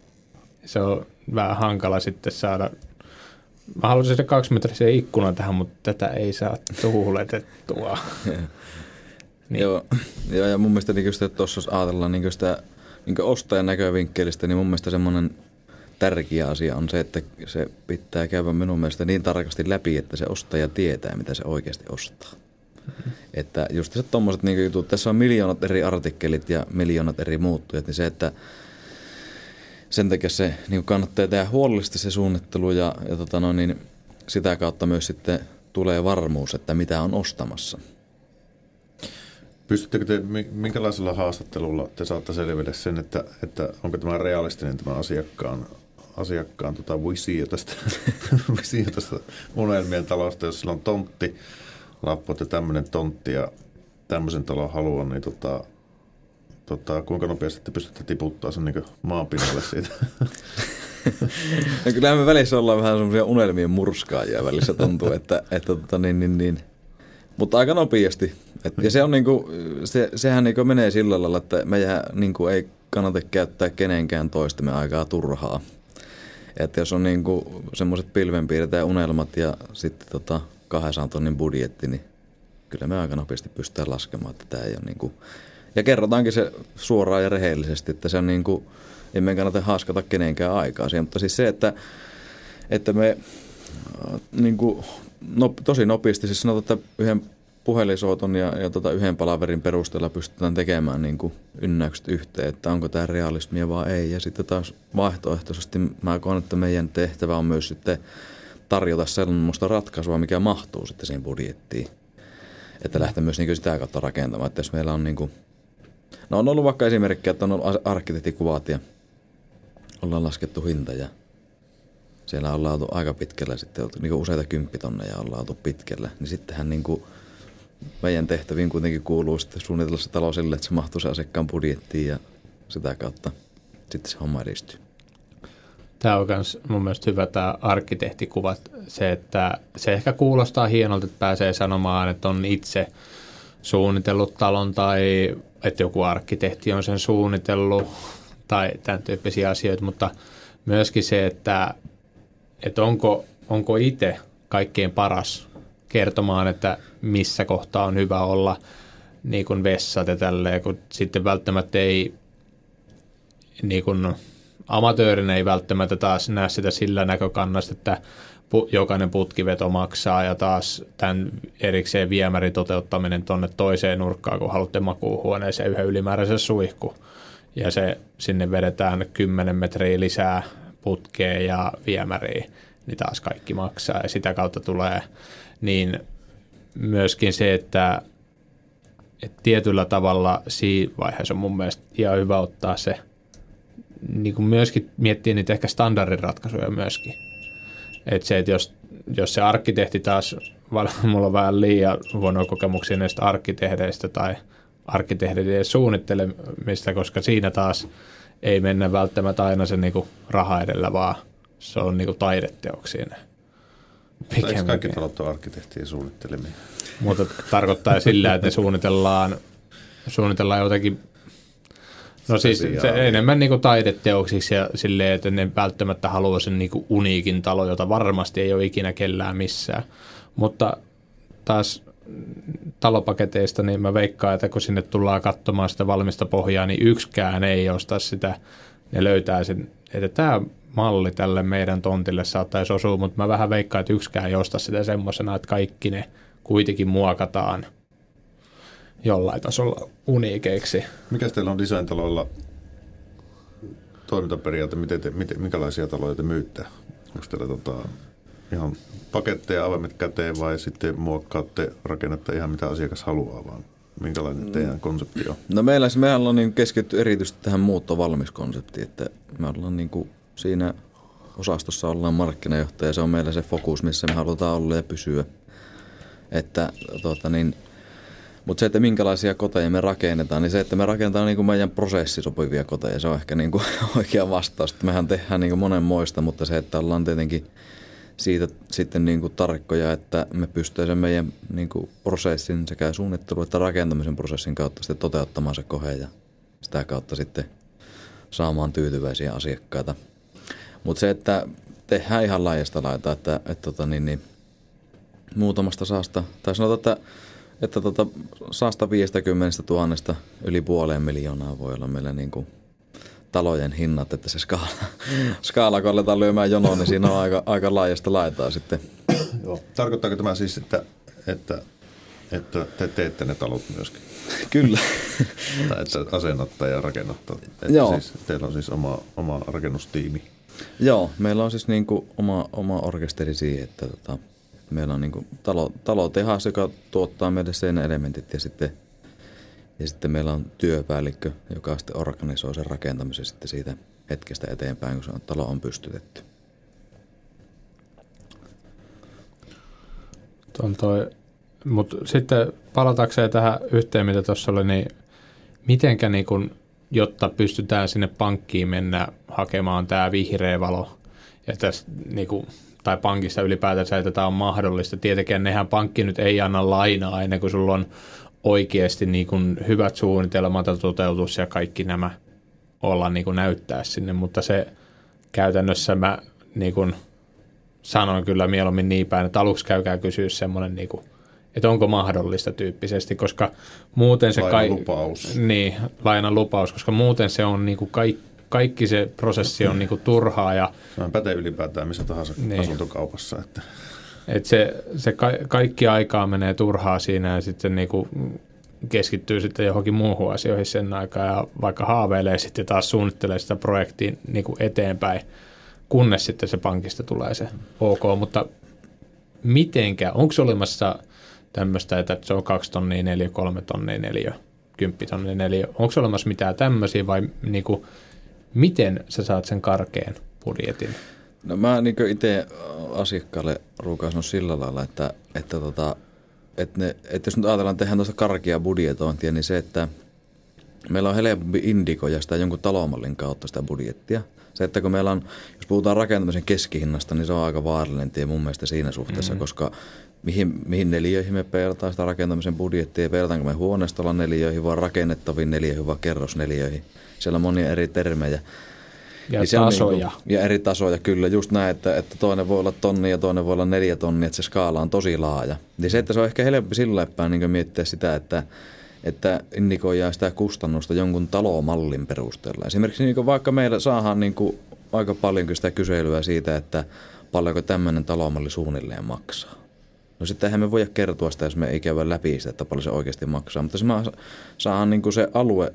se on vähän hankala sitten saada Mä haluaisin se kaksimetrisen ikkunan tähän, mutta tätä ei saa tuuletettua. niin. Joo, joo, ja mun mielestä niin että tuossa jos ajatellaan niin sitä niin ostajan näkövinkkelistä, niin mun mielestä semmoinen tärkeä asia on se, että se pitää käydä minun mielestä niin tarkasti läpi, että se ostaja tietää, mitä se oikeasti ostaa. Mm-hmm. Että just se tuommoiset niin jutut, tässä on miljoonat eri artikkelit ja miljoonat eri muuttujat, niin se, että sen takia se niin kannattaa tehdä huolellisesti se suunnittelu ja, ja tota no, niin sitä kautta myös sitten tulee varmuus, että mitä on ostamassa. Pystyttekö te, minkälaisella haastattelulla te saatte selville sen, että, että onko tämä realistinen tämä asiakkaan, asiakkaan tota visio tästä, visio tästä unelmien talosta, jos sillä on tontti, lappu, että tämmöinen tontti ja tämmöisen talon haluan, niin tota, tota, kuinka nopeasti te pystytte tiputtaa sen niin maapinnalle siitä? no kyllä me välissä ollaan vähän semmoisia unelmien murskaajia välissä tuntuu, että, että tota, niin, niin, niin. Mutta aika nopeasti. Et, ja se on niinku, se, sehän niinku menee sillä lailla, että meidän niinku ei kannata käyttää kenenkään toistemme aikaa turhaa. Että jos on niinku semmoiset pilvenpiirret ja unelmat ja sitten tota 200 tonnin budjetti, niin kyllä me aika nopeasti pystytään laskemaan, että tämä ei ole niinku ja kerrotaankin se suoraan ja rehellisesti, että se on niin kuin, emme kannata haaskata kenenkään aikaa siihen. Mutta siis se, että, että me niin kuin, no, tosi nopeasti siis sanotaan, että yhden puhelinsoiton ja, ja tota yhden palaverin perusteella pystytään tekemään niin kuin ynnäykset yhteen, että onko tämä realismia vai ei. Ja sitten taas vaihtoehtoisesti mä koen, että meidän tehtävä on myös sitten tarjota sellaista ratkaisua, mikä mahtuu sitten siihen budjettiin. että lähtee myös niin sitä kautta rakentamaan. Että jos meillä on niin kuin, no on ollut vaikka esimerkkiä, että on ollut arkkitehtikuvat ja ollaan laskettu hinta ja siellä ollaan oltu aika pitkällä sitten, oltu, niin useita kymppitonneja ollaan oltu pitkällä, niin sittenhän niin kuin meidän tehtäviin kuitenkin kuuluu sitten suunnitella se talo sille, että se mahtuu se asiakkaan budjettiin ja sitä kautta sitten se homma edistyy. Tämä on myös mun mielestä hyvä tämä arkkitehtikuvat, se, että se ehkä kuulostaa hienolta, että pääsee sanomaan, että on itse suunnitellut talon tai että joku arkkitehti on sen suunnitellut tai tämän tyyppisiä asioita, mutta myöskin se, että, että onko, onko itse kaikkein paras kertomaan, että missä kohtaa on hyvä olla niin kuin vessat ja tälleen, kun sitten välttämättä ei niin kuin, amatöörinä ei välttämättä taas näe sitä sillä näkökannasta, että jokainen putkiveto maksaa ja taas tämän erikseen viemäri toteuttaminen tuonne toiseen nurkkaan, kun haluatte makuuhuoneeseen yhden ylimääräisen suihku. Ja se sinne vedetään 10 metriä lisää putkeen ja viemäriä, niin taas kaikki maksaa ja sitä kautta tulee niin myöskin se, että, että tietyllä tavalla siinä vaiheessa on mun mielestä ihan hyvä ottaa se, niin kuin myöskin miettiä niitä ehkä standardiratkaisuja myöskin. Että se, että jos, jos se arkkitehti taas, mulla on vähän liian huonoja kokemuksia näistä arkkitehdeistä tai arkkitehdien suunnittelemista, koska siinä taas ei mennä välttämättä aina se niin raha edellä, vaan se on niin taideteoksia Eikö kaikki talot ole arkkitehtien suunnittelemia? Mutta tarkoittaa sillä, että ne suunnitellaan, suunnitellaan jotenkin No siis se enemmän niin taideteoksiksi ja silleen, että ne välttämättä haluaa sen niin uniikin talo, jota varmasti ei ole ikinä kellään missään. Mutta taas talopaketeista, niin mä veikkaan, että kun sinne tullaan katsomaan sitä valmista pohjaa, niin yksikään ei osta sitä. Ne löytää sen, että tämä malli tälle meidän tontille saattaisi osua, mutta mä vähän veikkaan, että yksikään ei osta sitä semmoisena, että kaikki ne kuitenkin muokataan jollain tasolla uniikeiksi. Mikä teillä on design-taloilla toimintaperiaate, miten te, miten, minkälaisia taloja te myytte? Onko teillä tota, ihan paketteja, avaimet käteen vai sitten muokkaatte, rakennetta ihan mitä asiakas haluaa vaan? Minkälainen teidän konsepti on? No meillä me ollaan niin keskitty erityisesti tähän muuttovalmiskonseptiin, että me ollaan niin kuin siinä osastossa ollaan markkinajohtaja, se on meillä se fokus, missä me halutaan olla ja pysyä. Että, tuota, niin, mutta se, että minkälaisia koteja me rakennetaan, niin se, että me rakennetaan niin kuin meidän prosessisopivia koteja, se on ehkä niin kuin oikea vastaus. Että mehän tehdään niin kuin monenmoista, mutta se, että ollaan tietenkin siitä sitten niin kuin tarkkoja, että me pystyy sen meidän niin kuin prosessin sekä suunnittelu- että rakentamisen prosessin kautta sitten toteuttamaan se kohe ja sitä kautta sitten saamaan tyytyväisiä asiakkaita. Mutta se, että tehdään ihan laajasta laita, että, että tota, niin, niin, muutamasta saasta, tai sanotaan, että, että tota, saasta 50 000 yli puoleen miljoonaa voi olla meillä niin kuin talojen hinnat, että se skaala, skaala kun aletaan lyömään jonoon, niin siinä on aika, aika laajasta laitaa sitten. Joo. Tarkoittaako tämä siis, että, että, että te teette ne talot myöskin? Kyllä. tai että asennatte ja rakennatte. Että Joo. Siis, teillä on siis oma, oma rakennustiimi. Joo, meillä on siis niin kuin oma, oma orkesteri siihen, että tota, meillä on niin kuin talo, talotehas, joka tuottaa meille sen elementit ja sitten, ja sitten meillä on työpäällikkö, joka sitten organisoi sen rakentamisen sitten siitä hetkestä eteenpäin, kun se on, talo on pystytetty. On sitten palatakseen tähän yhteen, mitä tuossa oli, niin mitenkä niin kun, jotta pystytään sinne pankkiin mennä hakemaan tämä vihreä valo, ja tästä, niin kun, tai pankissa ylipäätänsä, että tämä on mahdollista. Tietenkin nehän pankki nyt ei anna lainaa ennen kuin sulla on oikeasti niin kun hyvät suunnitelmat ja toteutus ja kaikki nämä olla niin kun näyttää sinne, mutta se käytännössä mä niin kun sanon kyllä mieluummin niin päin, että aluksi käykää kysyä semmoinen niin kuin, että onko mahdollista tyyppisesti, koska muuten se... Lainan lupaus. Niin, lainan lupaus, koska muuten se on niin kuin kaikki, kaikki se prosessi on niin kuin turhaa ja Sehän pätee ylipäätään missä tahansa Niin. asuntokaupassa. Että et se, se ka, kaikki aikaa menee turhaa siinä ja sitten niin kuin keskittyy sitten johonkin muuhun asioihin sen aikaa ja vaikka haaveilee sitten taas suunnittelee sitä projektia niin kuin eteenpäin, kunnes sitten se pankista tulee se ok, mutta mitenkä, onko olemassa tämmöistä, että se on kaksi tonnia neljä, kolme tonnia neljä, kymppi tonnia neljä. Onko olemassa mitään tämmöisiä vai niin kuin, miten sä saat sen karkeen budjetin? No mä niin itse asiakkaalle ruukaan sillä lailla, että, että, tota, että, ne, että jos nyt ajatellaan tehdään tuosta karkia budjetointia, niin se, että meillä on helpompi indikoida sitä jonkun talomallin kautta sitä budjettia. Se, että kun meillä on, jos puhutaan rakentamisen keskihinnasta, niin se on aika vaarallinen tie mun mielestä siinä suhteessa, mm-hmm. koska mihin, mihin neliöihin me peilataan sitä rakentamisen budjettia, peilataanko me huoneistolla neliöihin, vai rakennettaviin neliöihin, vai kerrosneliöihin. Siellä on monia eri termejä. Ja niin tasoja. Niin kuin, ja eri tasoja, kyllä. Just näin, että, että toinen voi olla tonni ja toinen voi olla neljä tonnia, että se skaala on tosi laaja. Niin se, että se on ehkä helpompi sillä päin niin miettiä sitä, että, että indikoidaan sitä kustannusta jonkun talomallin perusteella. Esimerkiksi niin vaikka meillä saadaan niin kuin aika paljon sitä kyselyä siitä, että paljonko tämmöinen talomalli suunnilleen maksaa. No sitten eihän me voida kertoa sitä, jos me ei käydä läpi sitä, että paljon se oikeasti maksaa. Mutta se saadaan niin kuin se alue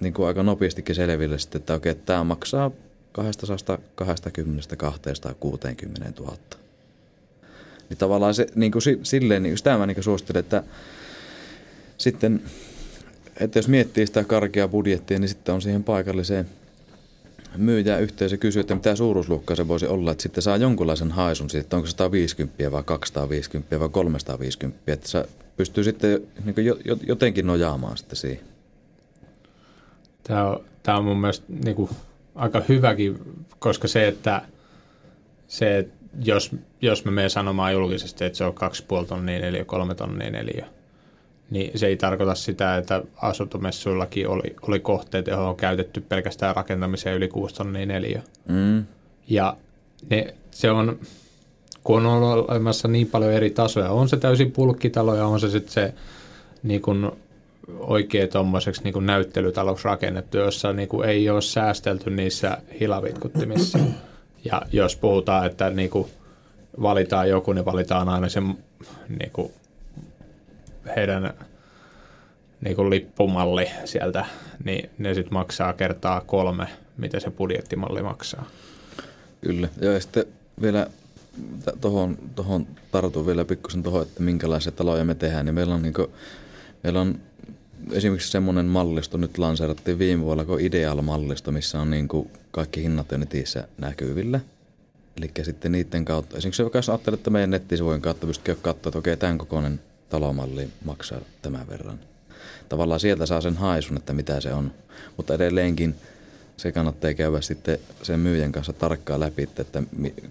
niin kuin aika nopeastikin selville sitten, että okei, tämä maksaa 220 260 000. Niin tavallaan se, niin kuin silleen, niin sitä mä niin suosittelen, että sitten, että jos miettii sitä karkeaa budjettia, niin sitten on siihen paikalliseen myyjä yhteisö kysyy, että mitä suuruusluokkaa se voisi olla, että sitten saa jonkunlaisen haisun siitä, että onko se 150 vai 250 vai 350, että se pystyy sitten niin jotenkin nojaamaan sitten siihen. Tämä on, tämä on mun mielestä niin kuin aika hyväkin, koska se, että se, jos, jos me menen sanomaan julkisesti, että se on 2,5 tonnia neljä, 3 tonnia neljä, niin se ei tarkoita sitä, että asuntomessuillakin oli, oli kohteet, joihin on käytetty pelkästään rakentamiseen yli 6 tonnia neljä. Mm. Ja ne, se on, kun on olemassa niin paljon eri tasoja, on se täysin pulkkitalo ja on se sitten se niin kuin oikein tuommoiseksi niin näyttelytaloksi rakennettu, jossa niin kuin ei ole säästelty niissä hilavitkuttimissa. Ja jos puhutaan, että niin kuin valitaan joku, niin valitaan aina se niin kuin heidän niin kuin lippumalli sieltä, niin ne sitten maksaa kertaa kolme, mitä se budjettimalli maksaa. Kyllä, ja sitten vielä tuohon tohon tartun vielä pikkusen tuohon, että minkälaisia taloja me tehdään, niin meillä on, niin kuin, meillä on esimerkiksi semmoinen mallisto nyt lanseerattiin viime vuonna kuin Ideal-mallisto, missä on niin kuin kaikki hinnat jo netissä näkyvillä. Eli sitten niiden kautta, esimerkiksi jos ajattelee, että meidän nettisivujen kautta pystyy katsoa, että okei, tämän kokoinen talomalli maksaa tämän verran. Tavallaan sieltä saa sen haisun, että mitä se on. Mutta edelleenkin se kannattaa käydä sitten sen myyjän kanssa tarkkaan läpi, että,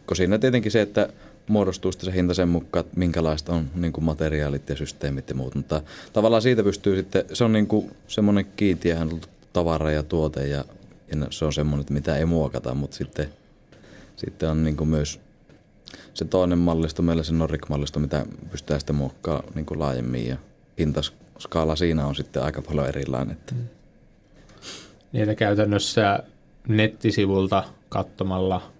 kun siinä tietenkin se, että muodostuu se hinta sen mukaan, että minkälaista on niin kuin materiaalit ja systeemit ja muut. Mutta tavallaan siitä pystyy sitten, se on niin kuin semmoinen kiintiähän tavara ja tuote ja, ja se on semmoinen, että mitä ei muokata, mutta sitten, sitten on niin kuin myös se toinen mallisto, meillä se Nordic-mallisto, mitä pystytään sitten muokkaamaan niin kuin laajemmin ja hintaskaala siinä on sitten aika paljon erilainen. Että. Mm. Niitä käytännössä nettisivulta katsomalla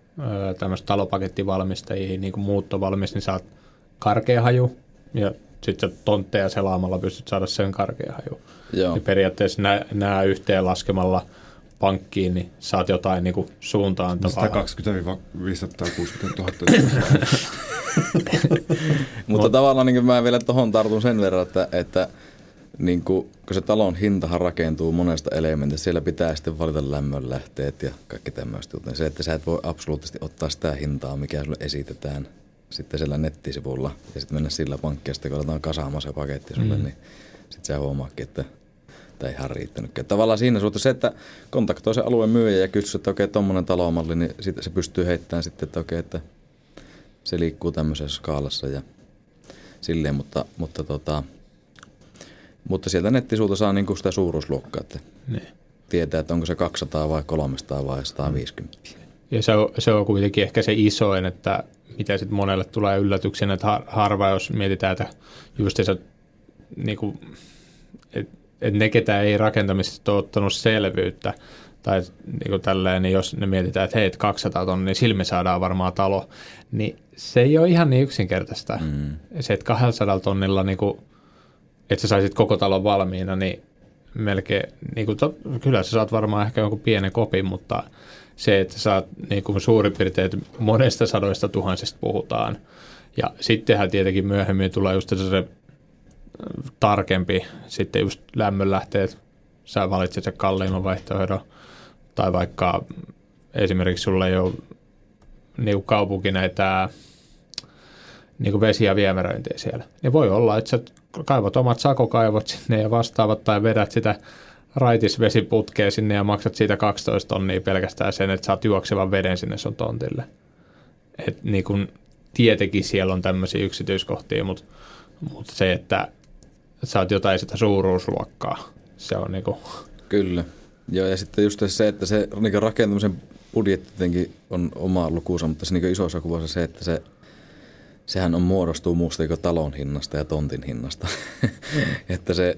tämmöistä talopakettivalmistajia, niin kuin muuttovalmis, niin saat karkea haju ja sitten tontteja selaamalla pystyt saada sen karkea haju. Joo. Niin periaatteessa nämä, yhteen laskemalla pankkiin, niin saat jotain niin suuntaan. 120-560 000. Mutta tavallaan niin mä vielä tuohon tartun sen verran, että, että niin kuin, kun se talon hintahan rakentuu monesta elementistä, siellä pitää sitten valita lämmönlähteet ja kaikki tämmöistä. Joten se, että sä et voi absoluuttisesti ottaa sitä hintaa, mikä sulle esitetään sitten siellä nettisivulla ja sitten mennä sillä pankkiin, sitten kun otetaan kasaamaan se paketti sulle, mm. niin sitten sä huomaakin, että tämä ei ihan riittänytkään. Tavallaan siinä suhteessa se, että kontaktoi se alueen myyjä ja kysyy, että okei, tuommoinen talomalli, niin sitten se pystyy heittämään sitten, että okei, että se liikkuu tämmöisessä skaalassa ja silleen, mutta, mutta tota, mutta sieltä nettisuulta saa niinku sitä suuruusluokkaa, että ne. tietää, että onko se 200 vai 300 vai 150. Ja se on, se on kuitenkin ehkä se isoin, että mitä sitten monelle tulee yllätyksenä, että harva jos mietitään, että just se, niinku, että et ne, ketä ei rakentamisesta ole ottanut selvyyttä, tai niin kuin tälleen, niin jos ne mietitään, että hei, 200 tonnia, niin silmi saadaan varmaan talo, niin se ei ole ihan niin yksinkertaista. Mm. Se, että 200 tonnilla niin kuin että sä saisit koko talon valmiina, niin melkein, niin kuin kyllä sä saat varmaan ehkä jonkun pienen kopin, mutta se, että sä saat niin kuin suurin piirtein monesta sadoista tuhansista puhutaan. Ja sittenhän tietenkin myöhemmin tulee just se tarkempi. Sitten just lämmönlähteet, sä valitset sen kalliimman vaihtoehdon. Tai vaikka esimerkiksi sulla ei ole niin kaupunki näitä niin kuin vesi- ja viemäröintiä siellä. Niin voi olla, että sä kaivot omat sakokaivot sinne ja vastaavat tai vedät sitä raitisvesiputkea sinne ja maksat siitä 12 tonnia pelkästään sen, että saat juoksevan veden sinne sun tontille. Et niin kuin, tietenkin siellä on tämmöisiä yksityiskohtia, mutta, mutta se, että saat jotain sitä suuruusluokkaa, se on niin kuin... Kyllä. Joo, ja sitten just se, että se niin rakentamisen budjetti on oma lukuunsa, mutta se niin isossa kuvassa se, että se, sehän on muodostuu muusta kuin talon hinnasta ja tontin hinnasta. että se,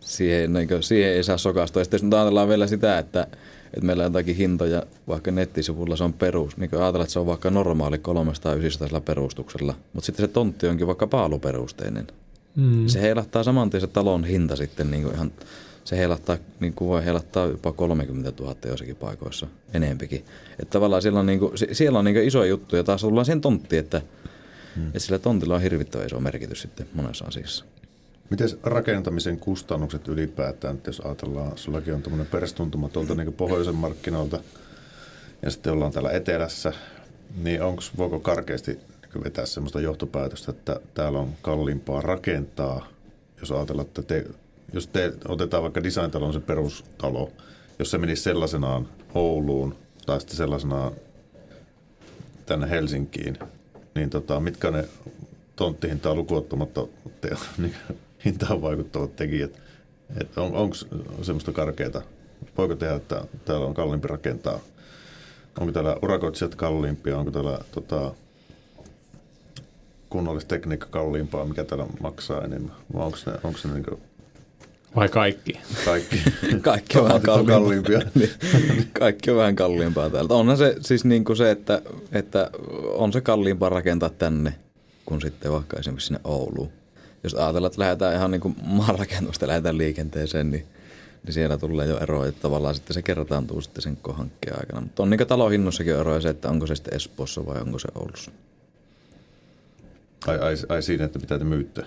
siihen, niin kuin, siihen ei saa sokastua. Ja sitten jos ajatellaan vielä sitä, että, että meillä on jotakin hintoja, vaikka nettisivulla se on perus, niin ajatellaan, että se on vaikka normaali 300 perustuksella, mutta sitten se tontti onkin vaikka paaluperusteinen. Mm. Se heilahtaa saman tien se talon hinta sitten niin kuin ihan, se heilahtaa, niin kuin voi heilahtaa jopa 30 000 jossakin paikoissa, enempikin. Että tavallaan siellä on, niin kuin, siellä on niin kuin iso juttu ja taas tullaan siihen tonttiin, että, mm. että sillä tontilla on hirvittävän iso merkitys sitten monessa asiassa. Miten rakentamisen kustannukset ylipäätään, jos ajatellaan, sullakin on tämmöinen perestuntuma tuolta niin pohjoisen markkinoilta ja sitten ollaan täällä etelässä, niin onko, voiko karkeasti niin vetää sellaista johtopäätöstä, että täällä on kalliimpaa rakentaa, jos ajatellaan, että te, jos te otetaan vaikka designtalon se perustalo, jos se menisi sellaisenaan Ouluun tai sitten sellaisenaan tänne Helsinkiin, niin tota, mitkä ne tonttihintaa lukuottamatta te, niin, hintaan vaikuttavat tekijät. Että on, onko semmoista karkeata? Voiko tehdä, että täällä on kalliimpi rakentaa? Onko täällä urakoitsijat kalliimpia? Onko täällä tota, kunnallistekniikka kalliimpaa, mikä täällä maksaa enemmän? Vai onko ne, onko ne niin vai kaikki? Kaikki. kaikki on vähän kalliimpia. Niin. kaikki on vähän kalliimpaa täältä. Onhan se siis niin kuin se, että, että on se kalliimpaa rakentaa tänne kuin sitten vaikka esimerkiksi sinne Ouluun jos ajatellaan, että lähdetään ihan niin kuin maanrakennusta lähdetään liikenteeseen, niin, niin siellä tulee jo eroja, että tavallaan sitten se kertaantuu sitten sen hankkeen aikana. Mutta on niin talohinnossakin eroja se, että onko se sitten Espoossa vai onko se Oulussa. Ai, ai, ai siinä, että pitää te myyttää.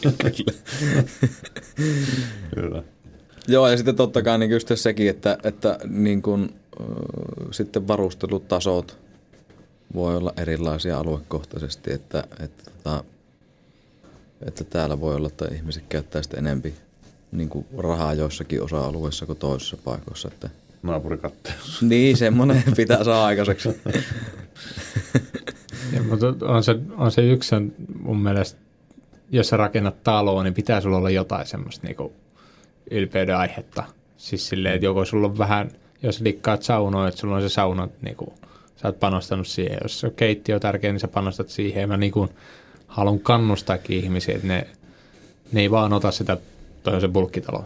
Kyllä. Kyllä. Joo, ja sitten totta kai niin just sekin, että, että niin kuin, äh, sitten varustelutasot voi olla erilaisia aluekohtaisesti, että, että tota, että täällä voi olla, että ihmiset käyttää sitä enempi niin kuin rahaa joissakin osa-alueissa kuin toisissa paikoissa. Että... Naapurikatteessa. Niin, semmoinen pitää saada aikaiseksi. ja, mutta on se, on se yksi on mun mielestä, jos sä rakennat taloa, niin pitää sulla olla jotain semmoista niin ylpeyden aihetta. Siis silleen, että joko sulla on vähän, jos dikkaat saunoa, että sulla on se sauna, niin kuin, sä oot panostanut siihen. Jos se keittiö on tärkeä, niin sä panostat siihen. Mä niin kuin, haluan kannustaakin ihmisiä, että ne, ne ei vaan ota sitä, toi on se bulkkitalo,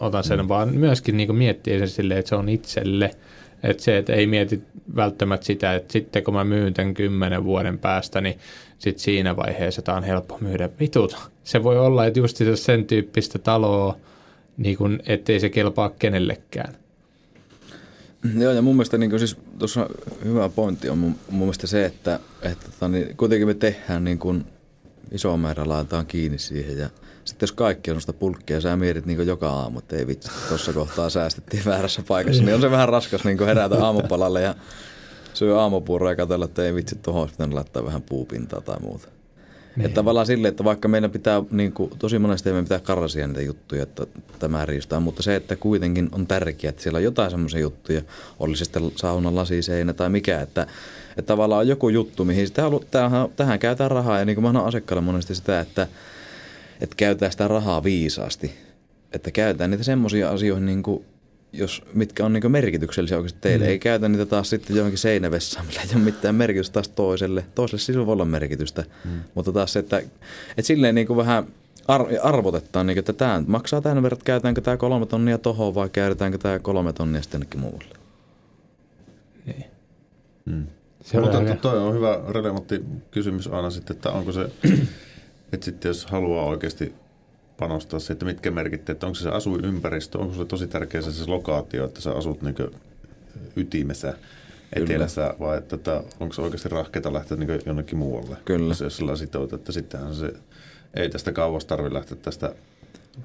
ota sen, mm. vaan myöskin niin miettiä sen silleen, että se on itselle. Että se, että ei mieti välttämättä sitä, että sitten kun mä myyn tämän kymmenen vuoden päästä, niin sitten siinä vaiheessa tämä on helppo myydä vitut. Se voi olla, että just sen tyyppistä taloa, niin kun, ettei se kelpaa kenellekään. Joo, ja mun mielestä niin siis tuossa hyvä pointti on mun, mun mielestä se, että, että tota, niin, kuitenkin me tehdään niin kuin iso määrä laitetaan kiinni siihen ja sitten jos kaikki on sitä pulkkia ja sä mietit niin joka aamu, että ei vitsi, tuossa kohtaa säästettiin väärässä paikassa, niin on se vähän raskas niin herätä aamupalalle ja syö aamupuuroa ja katsella, että ei vitsi, tuohon olisi laittaa vähän puupintaa tai muuta. Niin. Että tavallaan silleen, että vaikka meidän pitää, niin kuin, tosi monesti meidän pitää karsia niitä juttuja, että tämä riistää, mutta se, että kuitenkin on tärkeää, että siellä on jotain semmoisia juttuja, oli se sitten saunan lasiseinä tai mikä, että, että tavallaan on joku juttu, mihin sitä halu, tähän, tähän käytetään rahaa. Ja niin kuin mä annan asiakkaalle monesti sitä, että, että käytetään sitä rahaa viisaasti. Että käytetään niitä semmoisia asioihin, niin kuin, jos, mitkä on niin merkityksellisiä oikeasti teille. Mm. Ei käytä niitä taas sitten johonkin seinävessaan, millä ei ole mitään merkitystä taas toiselle. Toiselle siis voi olla merkitystä. Mm. Mutta taas se, että, että silleen niin kuin vähän ar- arvotetaan, niin kuin, että tämä maksaa tämän verran, että käytetäänkö tämä kolme tonnia tohon vai käytetäänkö tämä kolme tonnia sitten jonnekin muualle. Niin. Mm. Se Mutta toi on hyvä relevantti kysymys aina sitten, että onko se, että sitten jos haluaa oikeasti panostaa se, että mitkä merkitte, että onko se se asuinympäristö, onko se tosi tärkeä se, se lokaatio, että sä asut niin ytimessä etelässä, vai että, että onko se oikeasti rahkeita lähteä niin jonnekin muualle. Kyllä. Se, jos sillä sitoutuu, että sittenhän se ei tästä kauas tarvitse lähteä tästä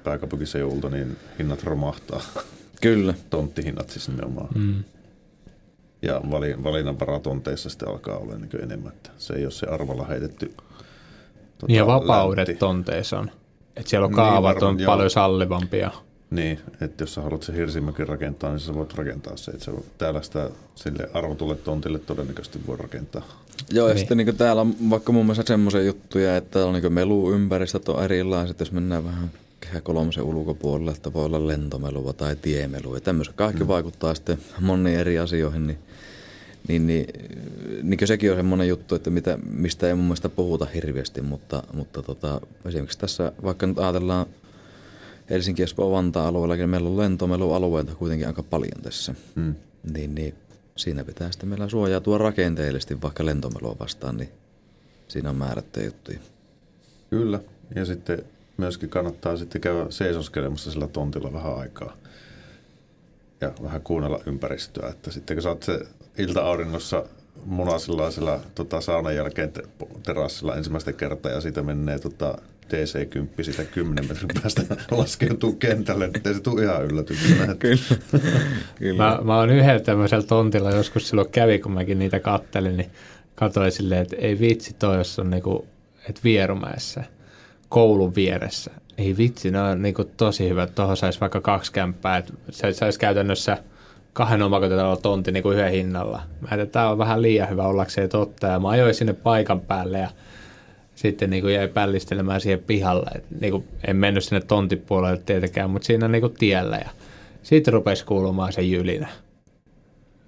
pääkaupunkiseudulta, niin hinnat romahtaa. Kyllä. Tonttihinnat siis nimenomaan. Mm. Ja vali, valinnanvaratonteissa sitten alkaa olla niin enemmän, että se ei ole se arvalla heitetty tota, Ja vapaudet tonteissa on. Että siellä on niin, kaavat niin, varmaan, on joo. paljon sallivampia. Niin, että jos sä haluat se hirsimäkin rakentaa, niin sä voit rakentaa se. Että sä täällä sitä sille arvotulle tontille todennäköisesti voi rakentaa. Joo, ja niin. sitten niin täällä on vaikka muun muassa semmoisia juttuja, että on niin meluympäristöt on erilaiset, jos mennään vähän kehä kolmosen ulkopuolelle, että voi olla lentomelua tai tiemelua ja tämmöistä. Kaikki mm. vaikuttaa sitten moniin eri asioihin, niin, niin, niin, niin sekin on semmoinen juttu, että mitä, mistä ei mun mielestä puhuta hirveästi, mutta, mutta tota, esimerkiksi tässä vaikka nyt ajatellaan Helsinki, Espoo, Vantaa alueella, niin meillä on lentomelualueita kuitenkin aika paljon tässä. Mm. Niin, niin siinä pitää sitten meillä suojautua rakenteellisesti vaikka lentomelua vastaan, niin siinä on määrättyjä juttuja. Kyllä, ja sitten myöskin kannattaa sitten käydä seisoskelemassa sillä tontilla vähän aikaa ja vähän kuunnella ympäristöä. Että sitten kun sä oot se ilta-auringossa munasillaisella tota, saunan jälkeen te, terassilla ensimmäistä kertaa ja siitä menee tota, DC-10 sitä 10 metrin päästä laskeutuu kentälle, ettei se tule ihan yllätyksenä. Kyllä. Kyllä. Mä, mä oon yhdellä tämmöisellä tontilla, joskus silloin kävi, kun mäkin niitä kattelin, niin katsoin silleen, että ei vitsi toi, jos on niinku, että Vierumäessä, koulun vieressä. Ei vitsi, ne on niinku tosi hyvä, tuohon saisi vaikka kaksi kämppää, että se saisi käytännössä kahden omakotitalon tontti niinku yhden hinnalla. Mä että tämä on vähän liian hyvä ollakseen totta, ja mä ajoin sinne paikan päälle, ja sitten niin kuin jäi pällistelemään siihen pihalle. Et niin kuin en mennyt sinne tontipuolelle tietenkään, mutta siinä niin kuin tiellä. Ja sitten rupesi kuulumaan se jylinä,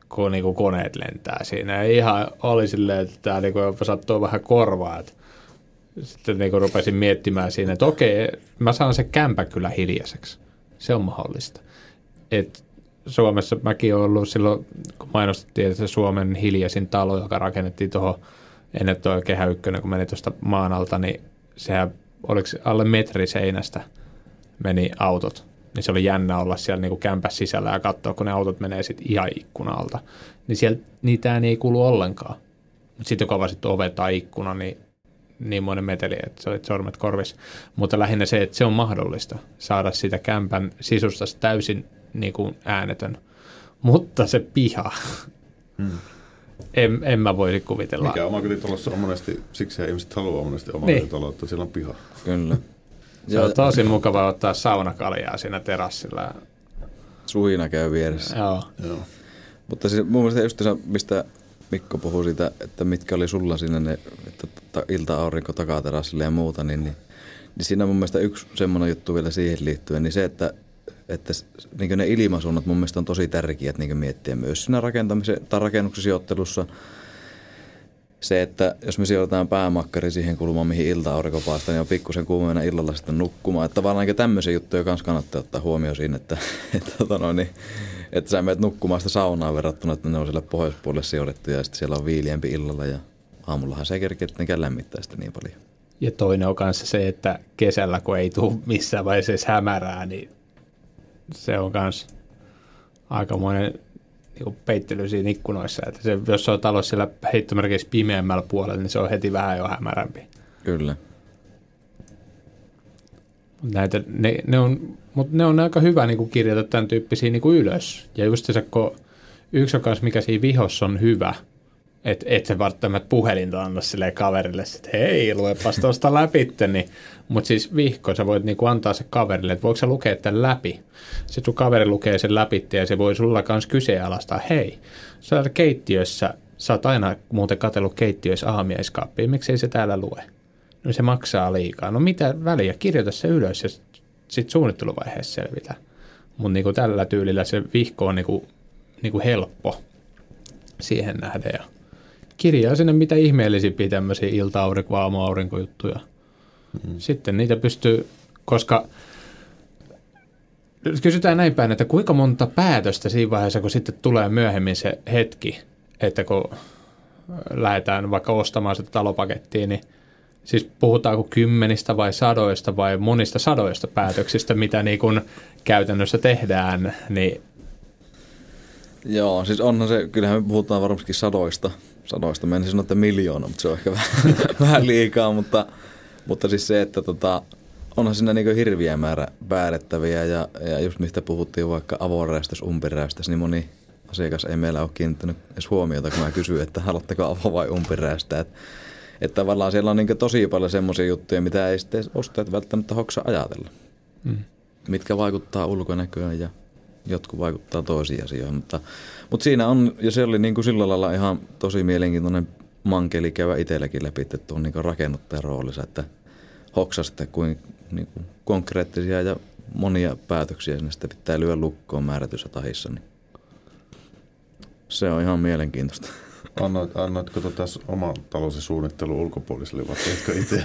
kun niin kuin koneet lentää siinä. Ja ihan oli silleen, että tämä niin kuin sattuu vähän korvaa. Et sitten niin kuin rupesin miettimään siinä, että okei, mä saan se kämpä kyllä hiljaiseksi. Se on mahdollista. Et Suomessa mäkin olen ollut silloin, kun mainostettiin, että se Suomen hiljaisin talo, joka rakennettiin tuohon ennen tuo kehä ykkönen, kun meni tuosta maan alta, niin sehän oliko alle metri seinästä meni autot. Niin se oli jännä olla siellä niin kämpässä sisällä ja katsoa, kun ne autot menee sitten ihan ikkunalta. Niin siellä niitä ei kuulu ollenkaan. Mutta sitten kun avasit ovet tai ikkuna, niin niin monen meteli, että se oli sormet korvis. Mutta lähinnä se, että se on mahdollista saada sitä kämpän sisusta täysin niin kuin äänetön. Mutta se piha, hmm en, en mä voisi kuvitella. Mikä omakotitalossa on monesti, siksi ihmiset haluaa monesti omakotitaloa, niin. että siellä on piha. Kyllä. Se on tosi mukava ottaa saunakaljaa siinä terassilla. Suhina käy vieressä. Joo. Joo. Mutta siis mun mielestä just se, mistä Mikko puhui siitä, että mitkä oli sulla siinä ne, että ilta-aurinko takaterassille ja muuta, niin, niin, niin siinä mun mielestä yksi semmoinen juttu vielä siihen liittyen, niin se, että että niin ne ilmasuunnat mun mielestä on tosi tärkeät niin miettiä myös siinä rakentamisen tai rakennuksen sijoittelussa. Se, että jos me sijoitetaan päämakkari siihen kulmaan, mihin ilta-aurinko paistaa, niin on pikkusen kuumena illalla sitten nukkumaan. Että tavallaan niin tämmöisiä juttuja myös kannattaa ottaa huomioon siinä, että, että, noin, niin, että sä menet nukkumaan sitä saunaa verrattuna, että ne on siellä pohjoispuolelle sijoitettu ja sitten siellä on viiliempi illalla ja aamullahan se ei kerkeä lämmittää sitä niin paljon. Ja toinen on kanssa se, että kesällä kun ei tule missään vaiheessa edes hämärää, niin se on myös aikamoinen niin peittely siinä ikkunoissa. Että se, jos se on talossa siellä heittomerkeissä pimeämmällä puolella, niin se on heti vähän jo hämärämpi. Kyllä. Näitä, ne, ne, on, mutta ne on aika hyvä niin kuin kirjata tämän tyyppisiä niin kuin ylös. Ja just se, kun yksi on kanssa, mikä siinä vihossa on hyvä – että et se välttämättä puhelinta anna sille kaverille, että hei, luepas tuosta läpi, niin, mutta siis vihko, sä voit niinku antaa se kaverille, että voiko sä lukea tämän läpi. Sitten sun kaveri lukee sen läpi ja se voi sulla kanssa kyseenalaistaa, hei, sä keittiössä, sä oot aina muuten katsellut keittiössä aamiaiskaappia, miksei se täällä lue? No se maksaa liikaa. No mitä väliä, kirjoita se ylös ja sitten suunnitteluvaiheessa selvitä. Mutta niinku tällä tyylillä se vihko on niinku, niinku helppo siihen nähden ja kirjaa sinne mitä ihmeellisimpiä tämmöisiä ilta-aurinko, aamuaurinkojuttuja. Mm-hmm. Sitten niitä pystyy, koska kysytään näin päin, että kuinka monta päätöstä siinä vaiheessa, kun sitten tulee myöhemmin se hetki, että kun lähdetään vaikka ostamaan sitä talopakettia, niin siis puhutaanko kymmenistä vai sadoista vai monista sadoista päätöksistä, mitä niin kuin käytännössä tehdään, niin Joo, siis onhan se, kyllähän me puhutaan varmastikin sadoista, sadoista. Mä en sanoa, että miljoona, mutta se on ehkä vähän, vähän liikaa, mutta, Mutta siis se, että tota, onhan siinä niin hirviä määrä päädettäviä ja, ja just mistä puhuttiin vaikka avoräystys, umpiräystys, niin moni asiakas ei meillä ole kiinnittänyt edes huomiota, kun mä kysyin, että haluatteko avo- vai umpiräystä. Että, että tavallaan siellä on niin tosi paljon semmoisia juttuja, mitä ei sitten ostajat välttämättä hoksa ajatella. Mm. Mitkä vaikuttaa ulkonäköön ja jotkut vaikuttaa toisiin asioihin. Mutta, mutta siinä on, ja se oli niin kuin sillä lailla ihan tosi mielenkiintoinen mankeli käydä itselläkin läpi tuon niin rakennuttajan roolissa, että hoksasitte kuin, niin kuin konkreettisia ja monia päätöksiä sinne sitten pitää lyödä lukkoon määrätyssä tahissa. Niin se on ihan mielenkiintoista. Annoit, annoitko tota oman talosi suunnittelu ulkopuoliselle vai teetkö itse?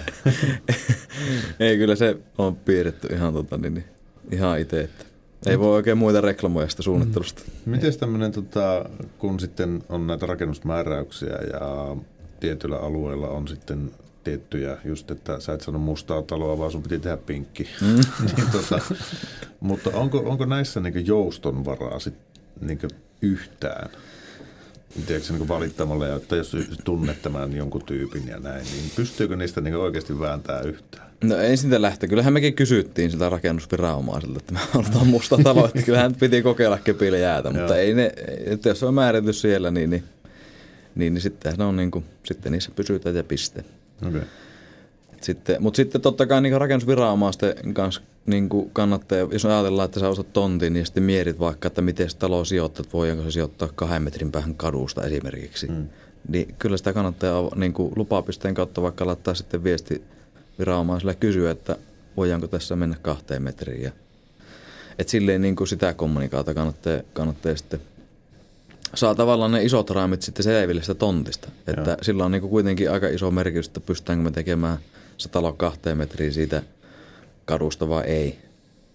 Ei, kyllä se on piirretty ihan, tota, niin, niin, ihan itse. Että ei voi oikein muita reklamoja sitä suunnittelusta. Mm. Miten tämmöinen, tota, kun sitten on näitä rakennusmääräyksiä ja tietyllä alueella on sitten tiettyjä, just että sä et sano mustaa taloa, vaan sun piti tehdä pinkki. Mm. niin, tota, mutta onko, onko näissä niin jouston varaa sit, niin yhtään? Tiedätkö, niin valittamalla, että jos tunnet tämän jonkun tyypin ja näin, niin pystyykö niistä niin oikeasti vääntää yhtään? No ei siitä lähteä. Kyllähän mekin kysyttiin sitä rakennusviranomaisella, että me halutaan musta talo, että kyllähän piti kokeilla kepille jäätä, mutta ei ne, että jos on määrätty siellä, niin, niin, niin, niin sitten ne on niin kuin, sitten niissä pysytään ja piste. Okay. Sitten, mutta sitten totta kai niin rakennusviranomaisten kanssa niin kuin kannattaa, jos ajatellaan, että sä ostat tontin, niin sitten mietit vaikka, että miten se talo sijoittaa, voidaanko se sijoittaa kahden metrin päähän kadusta esimerkiksi. Mm. Niin kyllä sitä kannattaa niin kuin lupapisteen kautta vaikka laittaa sitten viesti viranomaiselle kysyä, että voidaanko tässä mennä kahteen metriin. Ja, et silleen niin kuin sitä kommunikaata kannattaa, kannattaa sitten saa tavallaan ne isot raamit sitten selville sitä tontista. Että Joo. sillä on niin kuin kuitenkin aika iso merkitys, että pystytäänkö me tekemään se talo kahteen metriin siitä – kadusta vai ei.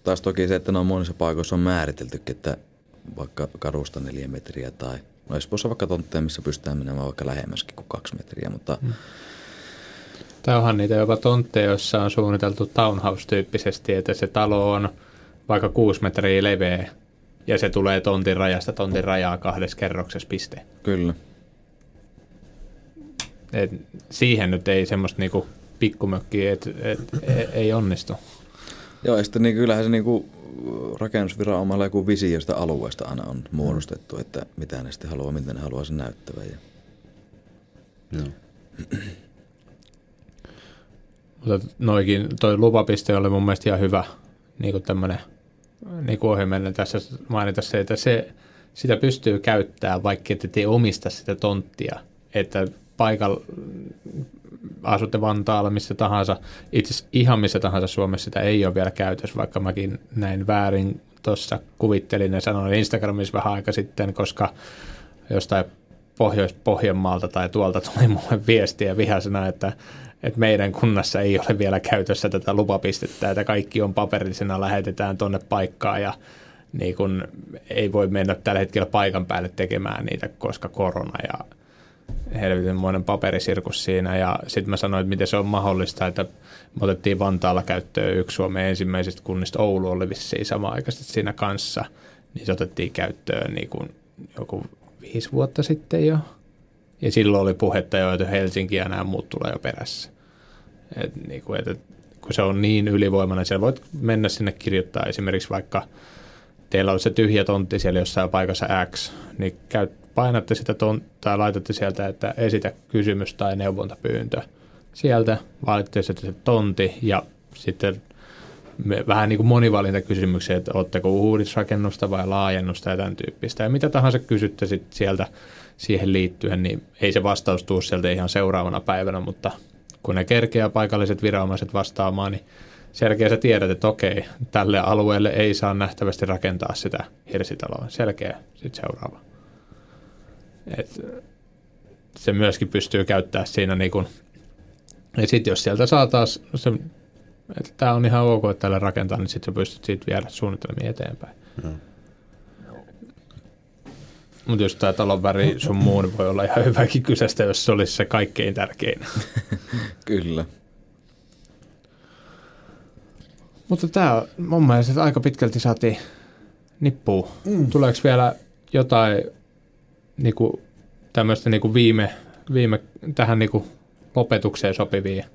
Taas toki se, että ne on monissa paikoissa on määritelty, että vaikka kadusta neljä metriä tai no Espoossa vaikka tontteja, missä pystytään menemään vaikka lähemmäskin kuin kaksi metriä, mutta hmm. Tai onhan niitä jopa tontteja, joissa on suunniteltu townhouse-tyyppisesti, että se talo on vaikka kuusi metriä leveä ja se tulee tontin rajasta tontin rajaa kahdessa kerroksessa piste. Kyllä. Et siihen nyt ei semmoista niinku pikkumökkiä, että et, et, ei onnistu. Joo, ja sitten niin kyllähän se niin kuin rakennusviranomaisella joku visio sitä alueesta aina on muodostettu, että mitä ne sitten haluaa, miten ne haluaa sen näyttävän. Ja... Joo. Mutta noikin, toi lupapiste oli mun mielestä ihan hyvä niin kuin tämmöinen niin kuin tässä mainita se, että se, sitä pystyy käyttämään, vaikka et ei omista sitä tonttia. Että paikalla asutte Vantaalla missä tahansa, itse ihan missä tahansa Suomessa sitä ei ole vielä käytössä, vaikka mäkin näin väärin tuossa kuvittelin ja sanoin Instagramissa vähän aika sitten, koska jostain Pohjois-Pohjanmaalta tai tuolta tuli mulle viestiä vihasena, että, että meidän kunnassa ei ole vielä käytössä tätä lupapistettä, että kaikki on paperillisena, lähetetään tuonne paikkaan ja niin kun ei voi mennä tällä hetkellä paikan päälle tekemään niitä, koska korona ja helvetinmoinen paperisirkus siinä ja sitten mä sanoin, että miten se on mahdollista, että me otettiin Vantaalla käyttöön yksi Suomen ensimmäisistä kunnista, Oulu oli vissiin sama-aikaisesti siinä kanssa, niin se otettiin käyttöön niin kuin joku viisi vuotta sitten jo. Ja silloin oli puhetta jo, että Helsinki ja nämä muut tulee jo perässä. Et, niin kuin, että kun se on niin ylivoimainen, siellä voit mennä sinne kirjoittaa esimerkiksi vaikka teillä on se tyhjä tontti siellä jossain paikassa X, niin käy painatte sitä tai laitatte sieltä, että esitä kysymys tai neuvontapyyntö. Sieltä valitte se tonti ja sitten me, vähän niin kuin monivalintakysymyksiä, että oletteko uudisrakennusta vai laajennusta ja tämän tyyppistä. Ja mitä tahansa kysytte sitten sieltä siihen liittyen, niin ei se vastaus tule sieltä ihan seuraavana päivänä, mutta kun ne kerkeää paikalliset viranomaiset vastaamaan, niin selkeä sä tiedät, että okei, tälle alueelle ei saa nähtävästi rakentaa sitä hirsitaloa. Selkeä sitten seuraava. Et se myöskin pystyy käyttämään siinä niin kuin, ja sitten jos sieltä saa taas se, että tämä on ihan ok, että tällä rakentaa, niin sitten sä pystyt siitä viedä suunnitelmia eteenpäin. Mm. Mutta jos tämä talon väri sun muu, niin voi olla ihan hyväkin kyseistä, jos se olisi se kaikkein tärkein. Kyllä. Mutta tämä mun mielestä aika pitkälti saatiin nippuun. Mm. Tuleeko vielä jotain niin kuin, tämmöistä niin kuin viime, viime tähän niin kuin lopetukseen sopivia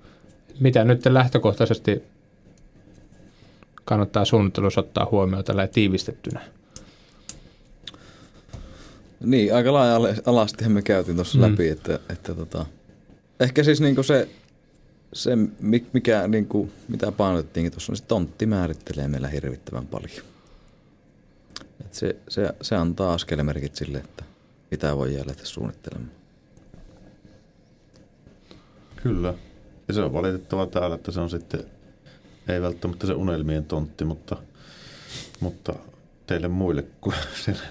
mitä nyt lähtökohtaisesti kannattaa suunnittelussa ottaa huomioon tällä tiivistettynä? Niin, aika laaja alasti me käytiin tuossa mm. läpi, että, että tota, ehkä siis niinku se, se, mikä, niinku, mitä painotettiinkin tuossa, niin se tontti määrittelee meillä hirvittävän paljon. Et se, se, se antaa askelemerkit sille, että mitä voi lähteä suunnittelemaan. Kyllä. Ja se on valitettava täällä, että se on sitten, ei välttämättä se unelmien tontti, mutta, mutta teille muille kuin siellä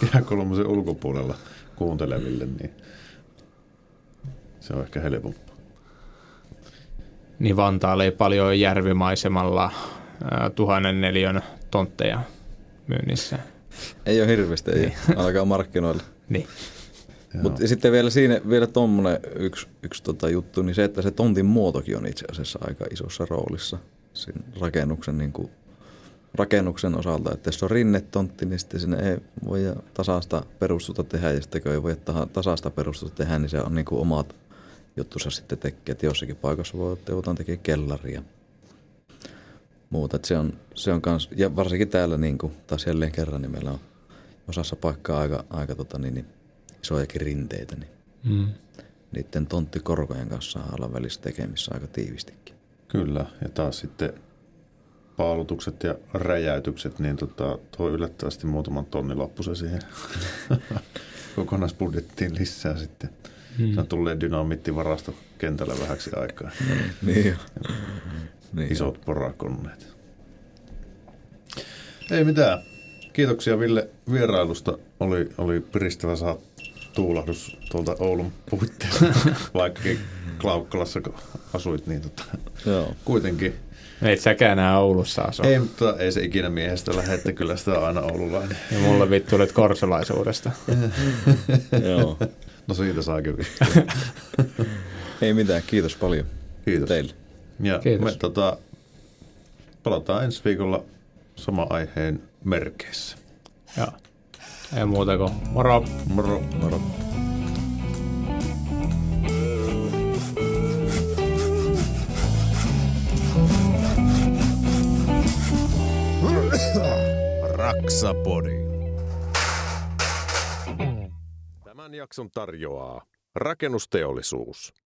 kehäkolmosen ulkopuolella kuunteleville, niin se on ehkä helpompaa. Niin Vantaalle ei paljon järvimaisemalla tuhannen neliön tontteja myynnissä. Ei ole hirveästi, ei niin. alkaa markkinoilla. Niin. Mutta sitten vielä siinä vielä tuommoinen yksi, yksi tota juttu, niin se, että se tontin muotokin on itse asiassa aika isossa roolissa siinä rakennuksen, niin kuin, rakennuksen osalta. Että jos on rinnetontti, niin sitten sinne ei voi tasasta perustusta tehdä, ja sitten kun ei voi tasasta perustusta tehdä, niin se on niin kuin omat juttusa sitten tekee. Että jossakin paikassa voi joutua tekemään kellaria muuta. Se on, se on kans, ja varsinkin täällä niin kuin, taas jälleen kerran, niin meillä on osassa paikkaa aika, aika tota, niin, niin, isojakin rinteitä, niin mm. niiden tonttikorkojen kanssa olla välissä tekemissä aika tiivistikin. Kyllä, ja taas sitten paalutukset ja räjäytykset, niin tota, tuo yllättävästi muutaman tonnin loppuisen siihen kokonaisbudjettiin lisää sitten. Hmm. Se tulee dynamittivarasto kentällä vähäksi aikaa. niin jo. Niin Isot porakonneet. Ei mitään. Kiitoksia Ville vierailusta. Oli, oli piristävä saada tuulahdus tuolta Oulun puitteista, vaikkakin Klaukkalassa kun asuit, niin tota, Joo. kuitenkin. Ei säkään enää Oulussa asu. Ei, mutta ei se ikinä miehestä lähde, että kyllä sitä on aina oululainen. Ja mulle vittu olet korsolaisuudesta. Joo. No siitä saakin Ei mitään, kiitos paljon kiitos. teille. Ja kiitos. me tota, palataan ensi viikolla sama aiheen merkeissä. Joo. Ei muuta kuin moro. Moro. Moro. Raksapodi. Tämän jakson tarjoaa rakennusteollisuus.